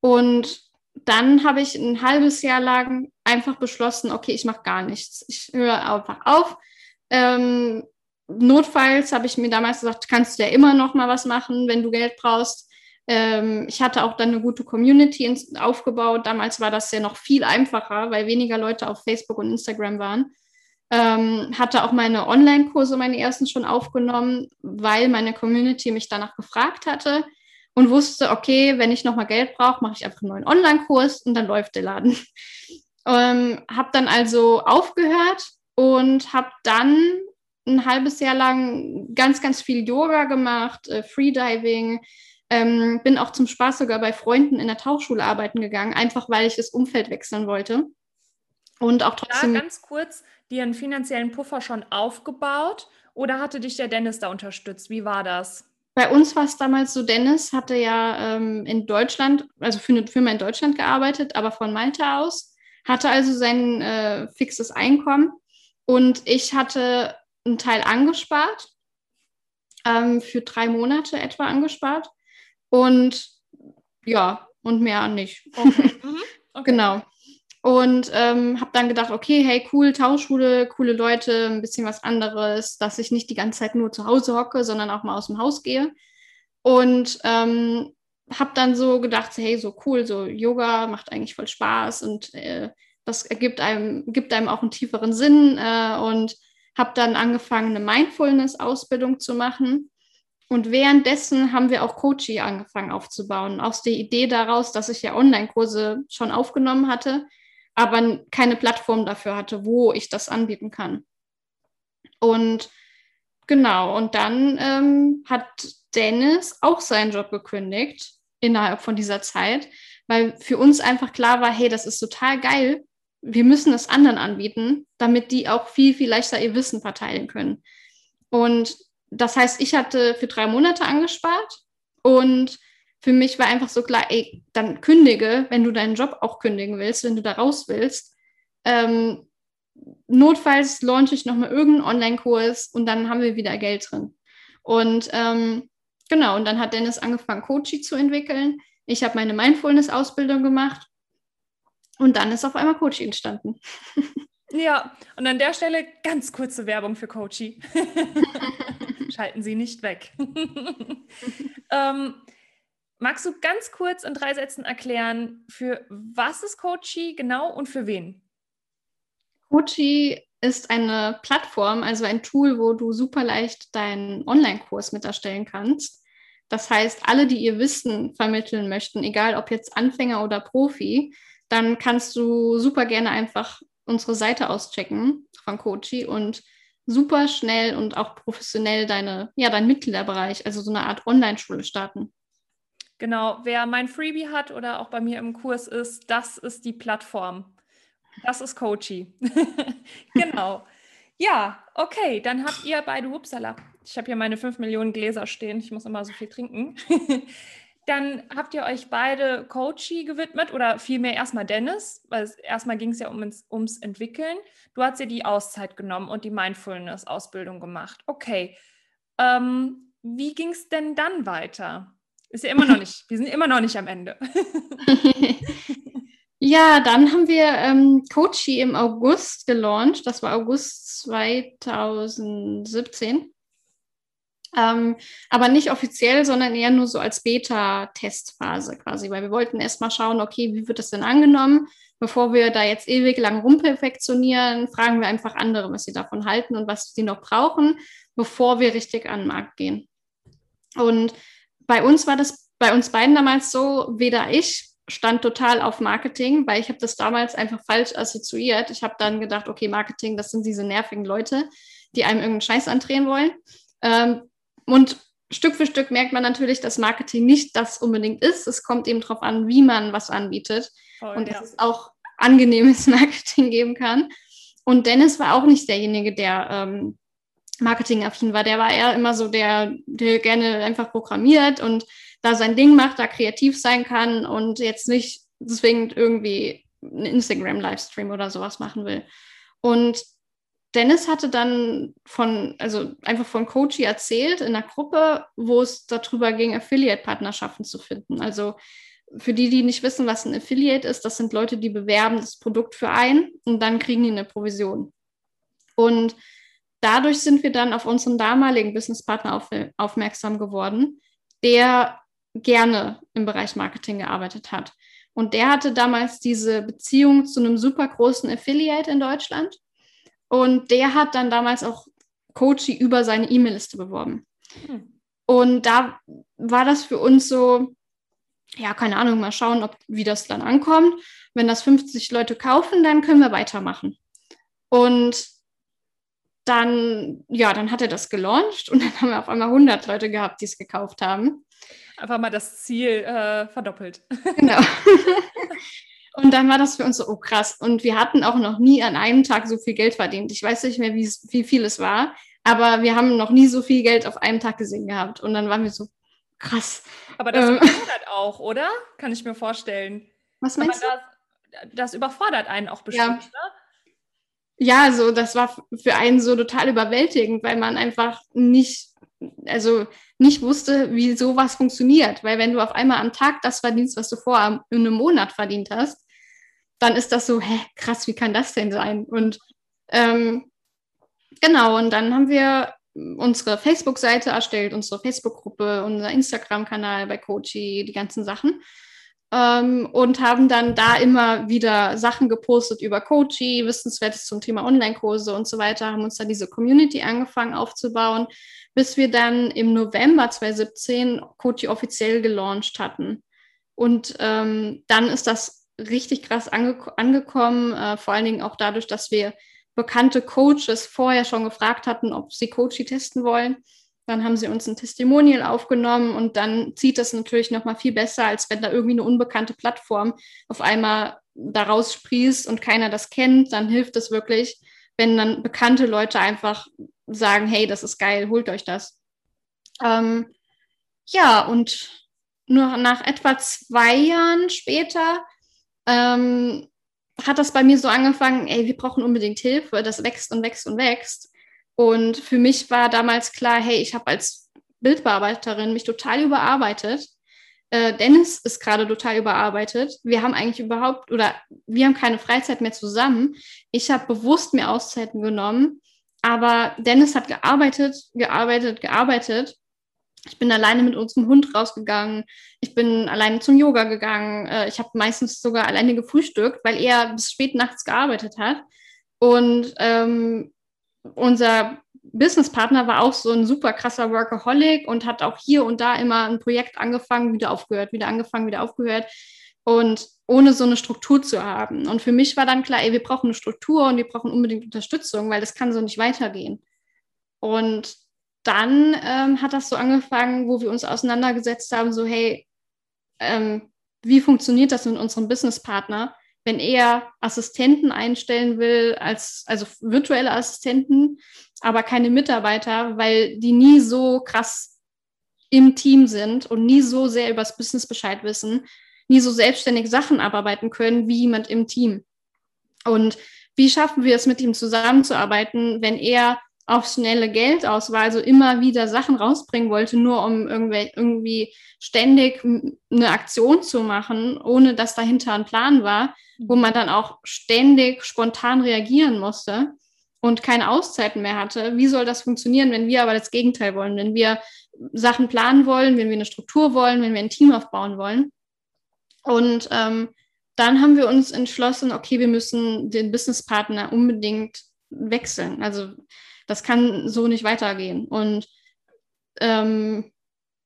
und dann habe ich ein halbes Jahr lang einfach beschlossen, okay, ich mache gar nichts. Ich höre einfach auf. Ähm, notfalls habe ich mir damals gesagt, kannst du ja immer noch mal was machen, wenn du Geld brauchst. Ähm, ich hatte auch dann eine gute Community aufgebaut. Damals war das ja noch viel einfacher, weil weniger Leute auf Facebook und Instagram waren. Ähm, hatte auch meine Online-Kurse, meine ersten schon aufgenommen, weil meine Community mich danach gefragt hatte und wusste, okay, wenn ich nochmal Geld brauche, mache ich einfach einen neuen Online-Kurs und dann läuft der Laden. ähm, habe dann also aufgehört und habe dann ein halbes Jahr lang ganz, ganz viel Yoga gemacht, äh, Freediving, ähm, bin auch zum Spaß sogar bei Freunden in der Tauchschule arbeiten gegangen, einfach weil ich das Umfeld wechseln wollte. Und auch trotzdem. Ja, ganz kurz, dir einen finanziellen Puffer schon aufgebaut oder hatte dich der Dennis da unterstützt? Wie war das? Bei uns war es damals so, Dennis hatte ja ähm, in Deutschland, also für eine Firma in Deutschland gearbeitet, aber von Malta aus, hatte also sein äh, fixes Einkommen und ich hatte einen Teil angespart, ähm, für drei Monate etwa angespart und ja, und mehr nicht. Okay. Mhm. Okay. genau. Und ähm, habe dann gedacht, okay, hey, cool, Tauschschule, coole Leute, ein bisschen was anderes, dass ich nicht die ganze Zeit nur zu Hause hocke, sondern auch mal aus dem Haus gehe. Und ähm, habe dann so gedacht, hey, so cool, so Yoga macht eigentlich voll Spaß und äh, das ergibt einem, gibt einem auch einen tieferen Sinn. Äh, und habe dann angefangen, eine Mindfulness-Ausbildung zu machen und währenddessen haben wir auch Coaching angefangen aufzubauen. Aus der Idee daraus, dass ich ja Online-Kurse schon aufgenommen hatte, aber keine Plattform dafür hatte, wo ich das anbieten kann. Und genau, und dann ähm, hat Dennis auch seinen Job gekündigt innerhalb von dieser Zeit, weil für uns einfach klar war, hey, das ist total geil. Wir müssen es anderen anbieten, damit die auch viel, viel leichter ihr Wissen verteilen können. Und das heißt, ich hatte für drei Monate angespart und für mich war einfach so klar, ey, dann kündige, wenn du deinen Job auch kündigen willst, wenn du da raus willst. Ähm, notfalls launche ich nochmal irgendeinen Online-Kurs und dann haben wir wieder Geld drin. Und ähm, genau, und dann hat Dennis angefangen, Coaching zu entwickeln. Ich habe meine Mindfulness-Ausbildung gemacht und dann ist auf einmal Coaching entstanden. Ja, und an der Stelle ganz kurze Werbung für Coachy. Schalten Sie nicht weg. ähm, magst du ganz kurz in drei Sätzen erklären, für was ist Coachy genau und für wen? Coachy ist eine Plattform, also ein Tool, wo du super leicht deinen Online-Kurs mit erstellen kannst. Das heißt, alle, die ihr Wissen vermitteln möchten, egal ob jetzt Anfänger oder Profi, dann kannst du super gerne einfach unsere Seite auschecken von Coachy und super schnell und auch professionell deine, ja, deinen Mitgliederbereich, also so eine Art Online-Schule starten. Genau, wer mein Freebie hat oder auch bei mir im Kurs ist, das ist die Plattform. Das ist Coachy. genau. Ja, okay, dann habt ihr beide, upsala, ich habe hier meine 5 Millionen Gläser stehen, ich muss immer so viel trinken. dann habt ihr euch beide Coachy gewidmet oder vielmehr erstmal Dennis, weil erstmal ging es ja um, ums Entwickeln. Du hast dir die Auszeit genommen und die Mindfulness-Ausbildung gemacht. Okay. Ähm, wie ging es denn dann weiter? Ist ja immer noch nicht, wir sind immer noch nicht am Ende. ja, dann haben wir ähm, Coachy im August gelauncht. Das war August 2017. Ähm, aber nicht offiziell, sondern eher nur so als Beta-Testphase quasi, weil wir wollten erstmal schauen, okay, wie wird das denn angenommen? Bevor wir da jetzt ewig lang rumperfektionieren, fragen wir einfach andere, was sie davon halten und was sie noch brauchen, bevor wir richtig an den Markt gehen. Und bei uns war das bei uns beiden damals so, weder ich stand total auf Marketing, weil ich habe das damals einfach falsch assoziiert. Ich habe dann gedacht, okay, Marketing, das sind diese nervigen Leute, die einem irgendeinen Scheiß andrehen wollen. Ähm, und Stück für Stück merkt man natürlich, dass Marketing nicht das unbedingt ist. Es kommt eben darauf an, wie man was anbietet. Voll, und ja. dass es auch angenehmes Marketing geben kann. Und Dennis war auch nicht derjenige, der ähm, marketingaffin war. Der war eher immer so der, der gerne einfach programmiert und da sein Ding macht, da kreativ sein kann und jetzt nicht deswegen irgendwie einen Instagram-Livestream oder sowas machen will. Und Dennis hatte dann von, also einfach von Coachy erzählt in einer Gruppe, wo es darüber ging, Affiliate-Partnerschaften zu finden. Also für die, die nicht wissen, was ein Affiliate ist, das sind Leute, die bewerben das Produkt für einen und dann kriegen die eine Provision. Und dadurch sind wir dann auf unseren damaligen Businesspartner auf, aufmerksam geworden, der gerne im Bereich Marketing gearbeitet hat. Und der hatte damals diese Beziehung zu einem super großen Affiliate in Deutschland und der hat dann damals auch Coachy über seine E-Mail-Liste beworben. Hm. Und da war das für uns so, ja, keine Ahnung, mal schauen, ob, wie das dann ankommt. Wenn das 50 Leute kaufen, dann können wir weitermachen. Und dann, ja, dann hat er das gelauncht und dann haben wir auf einmal 100 Leute gehabt, die es gekauft haben. Einfach mal das Ziel äh, verdoppelt. Genau. Und dann war das für uns so, oh krass. Und wir hatten auch noch nie an einem Tag so viel Geld verdient. Ich weiß nicht mehr, wie, wie viel es war, aber wir haben noch nie so viel Geld auf einem Tag gesehen gehabt. Und dann waren wir so, krass. Aber das ähm, überfordert auch, oder? Kann ich mir vorstellen. Was meinst du? Das, das, überfordert einen auch bestimmt, ja. ne? Ja, so das war für einen so total überwältigend, weil man einfach nicht, also nicht wusste, wie sowas funktioniert. Weil wenn du auf einmal am Tag das verdienst, was du vorher in einem Monat verdient hast, dann ist das so, hä, krass, wie kann das denn sein? Und ähm, genau, und dann haben wir unsere Facebook-Seite erstellt, unsere Facebook-Gruppe, unser Instagram-Kanal bei Coachy, die ganzen Sachen. Ähm, und haben dann da immer wieder Sachen gepostet über Coachy, Wissenswertes zum Thema Online-Kurse und so weiter, haben uns dann diese Community angefangen aufzubauen, bis wir dann im November 2017 Coachy offiziell gelauncht hatten. Und ähm, dann ist das richtig krass ange angekommen, äh, vor allen Dingen auch dadurch, dass wir bekannte Coaches vorher schon gefragt hatten, ob sie Coachy testen wollen. Dann haben sie uns ein Testimonial aufgenommen und dann zieht das natürlich noch mal viel besser, als wenn da irgendwie eine unbekannte Plattform auf einmal daraus sprießt und keiner das kennt. Dann hilft es wirklich, wenn dann bekannte Leute einfach sagen, hey, das ist geil, holt euch das. Ähm, ja, und nur nach etwa zwei Jahren später ähm, hat das bei mir so angefangen, ey, wir brauchen unbedingt Hilfe, das wächst und wächst und wächst. Und für mich war damals klar, hey, ich habe als Bildbearbeiterin mich total überarbeitet. Äh, Dennis ist gerade total überarbeitet. Wir haben eigentlich überhaupt, oder wir haben keine Freizeit mehr zusammen. Ich habe bewusst mir Auszeiten genommen, aber Dennis hat gearbeitet, gearbeitet, gearbeitet. Ich bin alleine mit unserem Hund rausgegangen. Ich bin alleine zum Yoga gegangen. Äh, ich habe meistens sogar alleine gefrühstückt, weil er bis spät nachts gearbeitet hat. Und ähm, unser Businesspartner war auch so ein super krasser Workaholic und hat auch hier und da immer ein Projekt angefangen, wieder aufgehört, wieder angefangen, wieder aufgehört. Und ohne so eine Struktur zu haben. Und für mich war dann klar, ey, wir brauchen eine Struktur und wir brauchen unbedingt Unterstützung, weil das kann so nicht weitergehen. Und dann ähm, hat das so angefangen, wo wir uns auseinandergesetzt haben, so hey, ähm, wie funktioniert das mit unserem Businesspartner, wenn er Assistenten einstellen will, als, also virtuelle Assistenten, aber keine Mitarbeiter, weil die nie so krass im Team sind und nie so sehr über das Business Bescheid wissen, nie so selbstständig Sachen abarbeiten können wie jemand im Team. Und wie schaffen wir es, mit ihm zusammenzuarbeiten, wenn er auf schnelle Geldauswahl, also immer wieder Sachen rausbringen wollte, nur um irgendwie, irgendwie ständig eine Aktion zu machen, ohne dass dahinter ein Plan war, wo man dann auch ständig spontan reagieren musste und keine Auszeiten mehr hatte. Wie soll das funktionieren, wenn wir aber das Gegenteil wollen, wenn wir Sachen planen wollen, wenn wir eine Struktur wollen, wenn wir ein Team aufbauen wollen? Und ähm, dann haben wir uns entschlossen, okay, wir müssen den Businesspartner unbedingt wechseln. Also das kann so nicht weitergehen. Und ähm,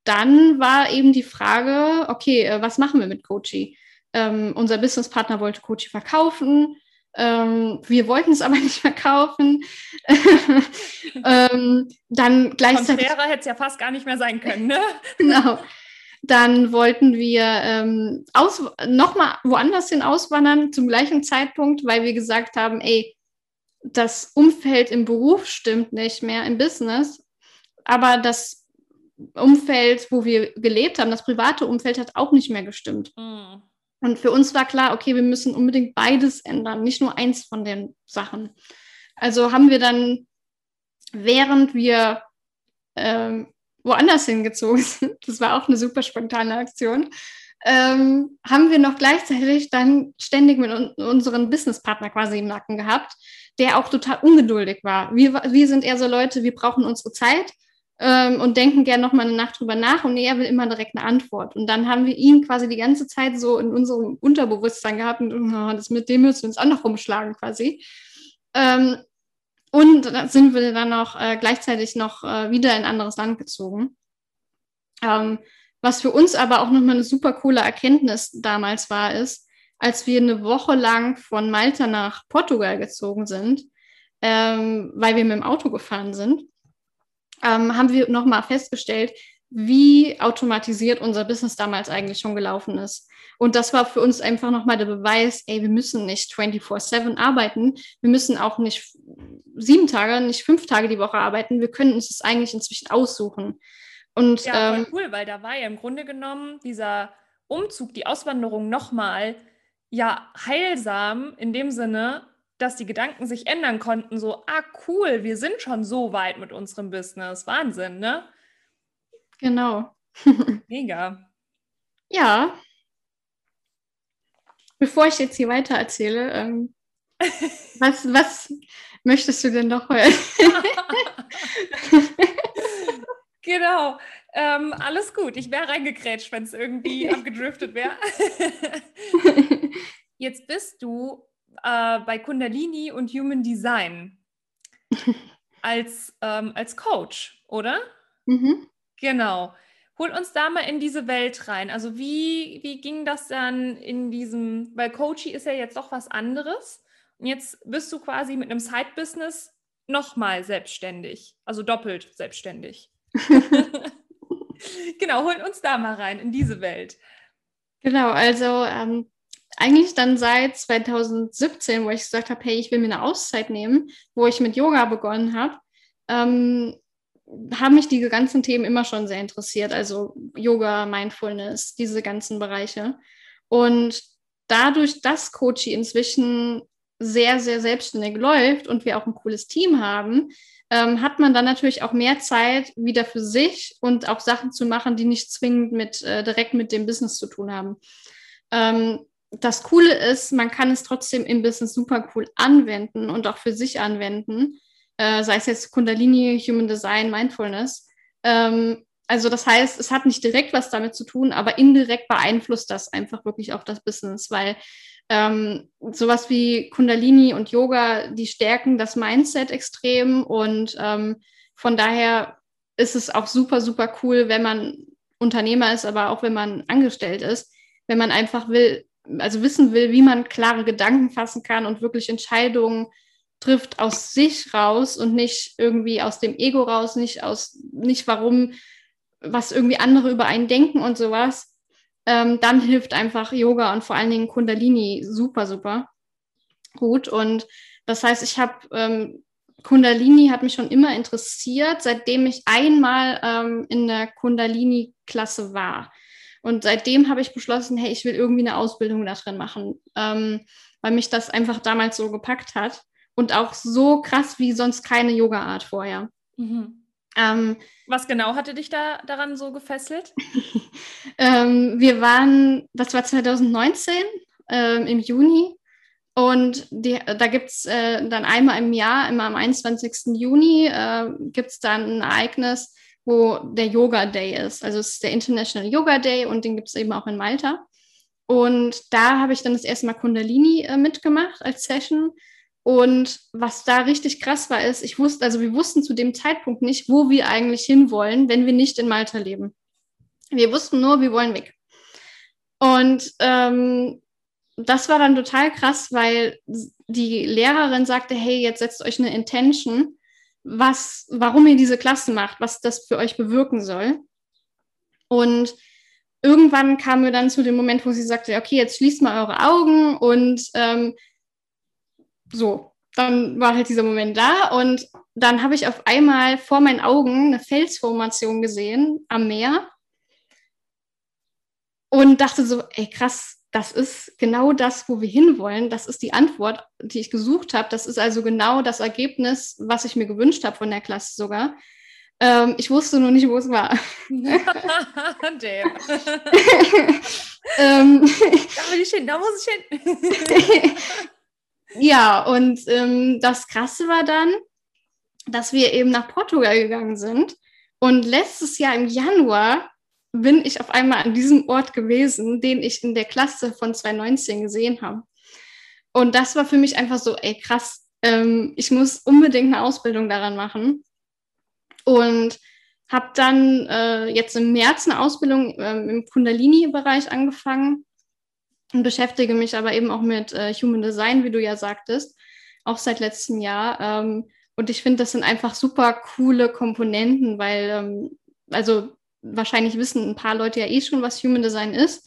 dann war eben die Frage, okay, äh, was machen wir mit Coachy? Ähm, unser Businesspartner wollte Coachy verkaufen. Ähm, wir wollten es aber nicht verkaufen. ähm, dann gleichzeitig. Konträrer hätte es ja fast gar nicht mehr sein können, ne? genau. Dann wollten wir ähm, nochmal woanders hin auswandern zum gleichen Zeitpunkt, weil wir gesagt haben, ey, das Umfeld im Beruf stimmt nicht mehr im Business, aber das Umfeld, wo wir gelebt haben, das private Umfeld hat auch nicht mehr gestimmt. Mhm. Und für uns war klar, okay, wir müssen unbedingt beides ändern, nicht nur eins von den Sachen. Also haben wir dann, während wir ähm, woanders hingezogen sind, das war auch eine super spontane Aktion, ähm, haben wir noch gleichzeitig dann ständig mit un unseren Businesspartner quasi im Nacken gehabt, der auch total ungeduldig war. Wir, wir sind eher so Leute, wir brauchen unsere Zeit ähm, und denken gerne noch mal eine Nacht drüber nach und er will immer direkt eine Antwort. Und dann haben wir ihn quasi die ganze Zeit so in unserem Unterbewusstsein gehabt und oh, das mit dem müssen wir uns auch noch rumschlagen quasi. Ähm, und dann sind wir dann auch äh, gleichzeitig noch äh, wieder in ein anderes Land gezogen. Ähm, was für uns aber auch nochmal eine super coole Erkenntnis damals war, ist, als wir eine Woche lang von Malta nach Portugal gezogen sind, ähm, weil wir mit dem Auto gefahren sind, ähm, haben wir nochmal festgestellt, wie automatisiert unser Business damals eigentlich schon gelaufen ist. Und das war für uns einfach nochmal der Beweis, ey, wir müssen nicht 24-7 arbeiten, wir müssen auch nicht sieben Tage, nicht fünf Tage die Woche arbeiten, wir können uns das eigentlich inzwischen aussuchen. Und, ja, ähm, cool, weil da war ja im Grunde genommen dieser Umzug, die Auswanderung nochmal ja heilsam in dem Sinne, dass die Gedanken sich ändern konnten, so, ah cool, wir sind schon so weit mit unserem Business. Wahnsinn, ne? Genau. Mega. Ja. Bevor ich jetzt hier weiter erzähle, ähm, was, was möchtest du denn noch hören? genau. Ähm, alles gut. Ich wäre reingekrätscht, wenn es irgendwie abgedriftet wäre. Jetzt bist du äh, bei Kundalini und Human Design als, ähm, als Coach, oder? Mhm. Genau. Hol uns da mal in diese Welt rein. Also wie, wie ging das dann in diesem, weil Coachy ist ja jetzt doch was anderes. Und jetzt bist du quasi mit einem Side-Business nochmal selbstständig, also doppelt selbstständig. genau, holen uns da mal rein in diese Welt. Genau, also ähm, eigentlich dann seit 2017, wo ich gesagt habe, hey, ich will mir eine Auszeit nehmen, wo ich mit Yoga begonnen habe, ähm, haben mich die ganzen Themen immer schon sehr interessiert. Also Yoga, Mindfulness, diese ganzen Bereiche. Und dadurch, dass Coachy inzwischen sehr, sehr selbstständig läuft und wir auch ein cooles Team haben, ähm, hat man dann natürlich auch mehr Zeit wieder für sich und auch Sachen zu machen, die nicht zwingend mit, äh, direkt mit dem Business zu tun haben. Ähm, das Coole ist, man kann es trotzdem im Business super cool anwenden und auch für sich anwenden, äh, sei es jetzt Kundalini, Human Design, Mindfulness. Ähm, also das heißt, es hat nicht direkt was damit zu tun, aber indirekt beeinflusst das einfach wirklich auch das Business, weil ähm, sowas wie Kundalini und Yoga, die stärken das Mindset extrem und ähm, von daher ist es auch super, super cool, wenn man Unternehmer ist, aber auch wenn man angestellt ist, wenn man einfach will, also wissen will, wie man klare Gedanken fassen kann und wirklich Entscheidungen trifft aus sich raus und nicht irgendwie aus dem Ego raus, nicht aus, nicht warum, was irgendwie andere über einen denken und sowas, ähm, dann hilft einfach Yoga und vor allen Dingen Kundalini super, super gut. Und das heißt, ich habe ähm, Kundalini hat mich schon immer interessiert, seitdem ich einmal ähm, in der Kundalini-Klasse war. Und seitdem habe ich beschlossen, hey, ich will irgendwie eine Ausbildung da drin machen, ähm, weil mich das einfach damals so gepackt hat. Und auch so krass wie sonst keine Yoga-Art vorher. Mhm. Ähm, Was genau hatte dich da daran so gefesselt? ähm, wir waren, das war 2019 ähm, im Juni. Und die, da gibt es äh, dann einmal im Jahr, immer am 21. Juni, äh, gibt es dann ein Ereignis, wo der Yoga Day ist. Also es ist der International Yoga Day und den gibt es eben auch in Malta. Und da habe ich dann das erste Mal Kundalini äh, mitgemacht als Session. Und was da richtig krass war, ist, ich wusste, also wir wussten zu dem Zeitpunkt nicht, wo wir eigentlich hinwollen, wenn wir nicht in Malta leben. Wir wussten nur, wir wollen weg. Und ähm, das war dann total krass, weil die Lehrerin sagte, hey, jetzt setzt euch eine Intention, was, warum ihr diese Klasse macht, was das für euch bewirken soll. Und irgendwann kamen wir dann zu dem Moment, wo sie sagte, okay, jetzt schließt mal eure Augen und ähm, so, dann war halt dieser Moment da und dann habe ich auf einmal vor meinen Augen eine Felsformation gesehen am Meer und dachte so, ey krass, das ist genau das, wo wir hinwollen. Das ist die Antwort, die ich gesucht habe. Das ist also genau das Ergebnis, was ich mir gewünscht habe von der Klasse sogar. Ähm, ich wusste nur nicht, wo es war. ähm, da will ich hin, da muss ich hin. Ja, und ähm, das Krasse war dann, dass wir eben nach Portugal gegangen sind. Und letztes Jahr im Januar bin ich auf einmal an diesem Ort gewesen, den ich in der Klasse von 2019 gesehen habe. Und das war für mich einfach so, ey, krass, ähm, ich muss unbedingt eine Ausbildung daran machen. Und habe dann äh, jetzt im März eine Ausbildung ähm, im Kundalini-Bereich angefangen und beschäftige mich aber eben auch mit äh, Human Design, wie du ja sagtest, auch seit letztem Jahr. Ähm, und ich finde, das sind einfach super coole Komponenten, weil, ähm, also wahrscheinlich wissen ein paar Leute ja eh schon, was Human Design ist,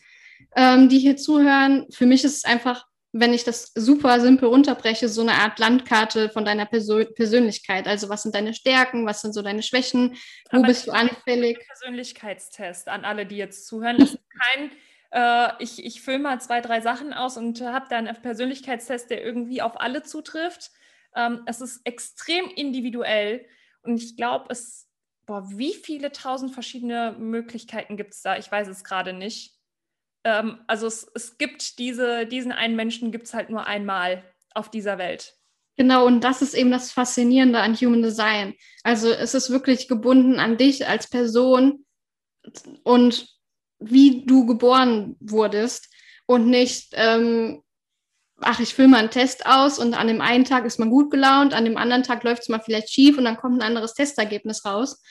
ähm, die hier zuhören. Für mich ist es einfach, wenn ich das super simpel runterbreche, so eine Art Landkarte von deiner Persön Persönlichkeit. Also was sind deine Stärken, was sind so deine Schwächen, wo Aber bist du anfällig? Persönlichkeitstest an alle, die jetzt zuhören. Das ist kein äh, ich, ich fülle mal zwei, drei Sachen aus und habe dann einen Persönlichkeitstest, der irgendwie auf alle zutrifft. Ähm, es ist extrem individuell und ich glaube, es, boah, wie viele tausend verschiedene Möglichkeiten gibt es da? Ich weiß es gerade nicht. Ähm, also es, es gibt diese, diesen einen Menschen gibt es halt nur einmal auf dieser Welt. Genau, und das ist eben das Faszinierende an Human Design. Also es ist wirklich gebunden an dich als Person und wie du geboren wurdest und nicht, ähm, ach, ich fülle mal einen Test aus und an dem einen Tag ist man gut gelaunt, an dem anderen Tag läuft es mal vielleicht schief und dann kommt ein anderes Testergebnis raus.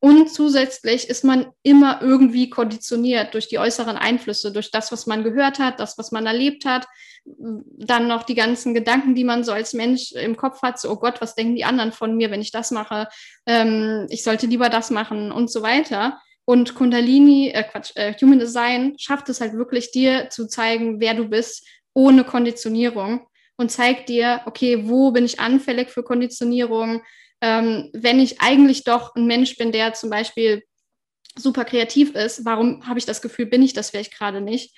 Und zusätzlich ist man immer irgendwie konditioniert durch die äußeren Einflüsse, durch das, was man gehört hat, das, was man erlebt hat, dann noch die ganzen Gedanken, die man so als Mensch im Kopf hat, so, oh Gott, was denken die anderen von mir, wenn ich das mache? Ähm, ich sollte lieber das machen und so weiter. Und Kundalini, äh Quatsch, äh, Human Design schafft es halt wirklich, dir zu zeigen, wer du bist, ohne Konditionierung und zeigt dir, okay, wo bin ich anfällig für Konditionierung? Ähm, wenn ich eigentlich doch ein Mensch bin, der zum Beispiel super kreativ ist, warum habe ich das Gefühl, bin ich das vielleicht gerade nicht?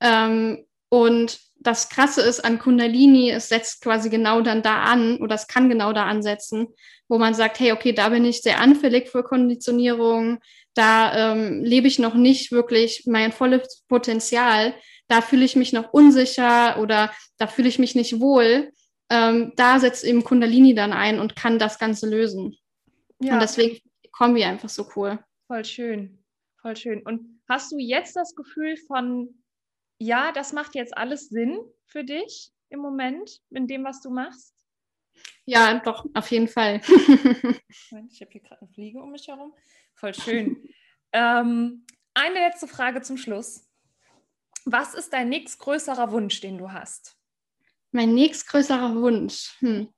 Ähm, und das Krasse ist an Kundalini, es setzt quasi genau dann da an oder es kann genau da ansetzen, wo man sagt, hey, okay, da bin ich sehr anfällig für Konditionierung, da ähm, lebe ich noch nicht wirklich mein volles Potenzial, da fühle ich mich noch unsicher oder da fühle ich mich nicht wohl, ähm, da setzt eben Kundalini dann ein und kann das Ganze lösen. Ja. Und deswegen die Kombi einfach so cool. Voll schön, voll schön. Und hast du jetzt das Gefühl von, ja, das macht jetzt alles Sinn für dich im Moment, in dem, was du machst? Ja, doch, auf jeden Fall. ich habe hier gerade eine Fliege um mich herum. Voll schön. ähm, eine letzte Frage zum Schluss. Was ist dein nächstgrößerer Wunsch, den du hast? Mein nächstgrößerer Wunsch. Hm.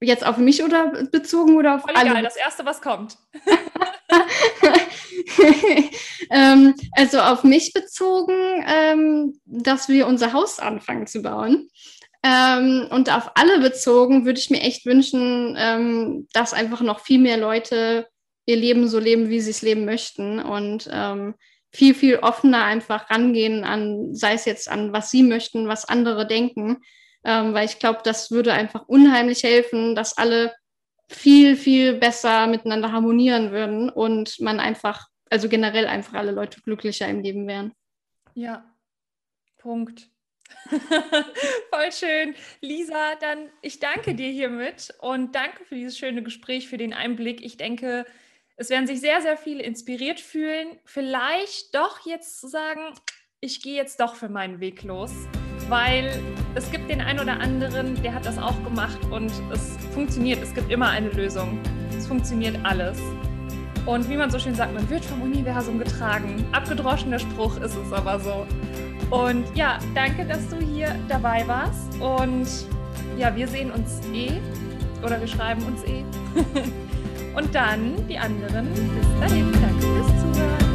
Jetzt auf mich oder bezogen oder auf Voll alle? Egal, das erste, was kommt. ähm, also auf mich bezogen, ähm, dass wir unser Haus anfangen zu bauen. Ähm, und auf alle bezogen würde ich mir echt wünschen, ähm, dass einfach noch viel mehr Leute ihr Leben so leben, wie sie es leben möchten und ähm, viel, viel offener einfach rangehen an, sei es jetzt an, was sie möchten, was andere denken, ähm, weil ich glaube, das würde einfach unheimlich helfen, dass alle viel, viel besser miteinander harmonieren würden und man einfach, also generell einfach alle Leute glücklicher im Leben wären. Ja, Punkt. Voll schön. Lisa, dann ich danke dir hiermit und danke für dieses schöne Gespräch, für den Einblick. Ich denke, es werden sich sehr, sehr viele inspiriert fühlen, vielleicht doch jetzt zu sagen, ich gehe jetzt doch für meinen Weg los, weil es gibt den einen oder anderen, der hat das auch gemacht und es funktioniert. Es gibt immer eine Lösung. Es funktioniert alles. Und wie man so schön sagt, man wird vom Universum getragen. Abgedroschener Spruch ist es aber so. Und ja, danke, dass du hier dabei warst. Und ja, wir sehen uns eh oder wir schreiben uns eh. Und dann die anderen. Bis dahin, danke fürs Zuhören.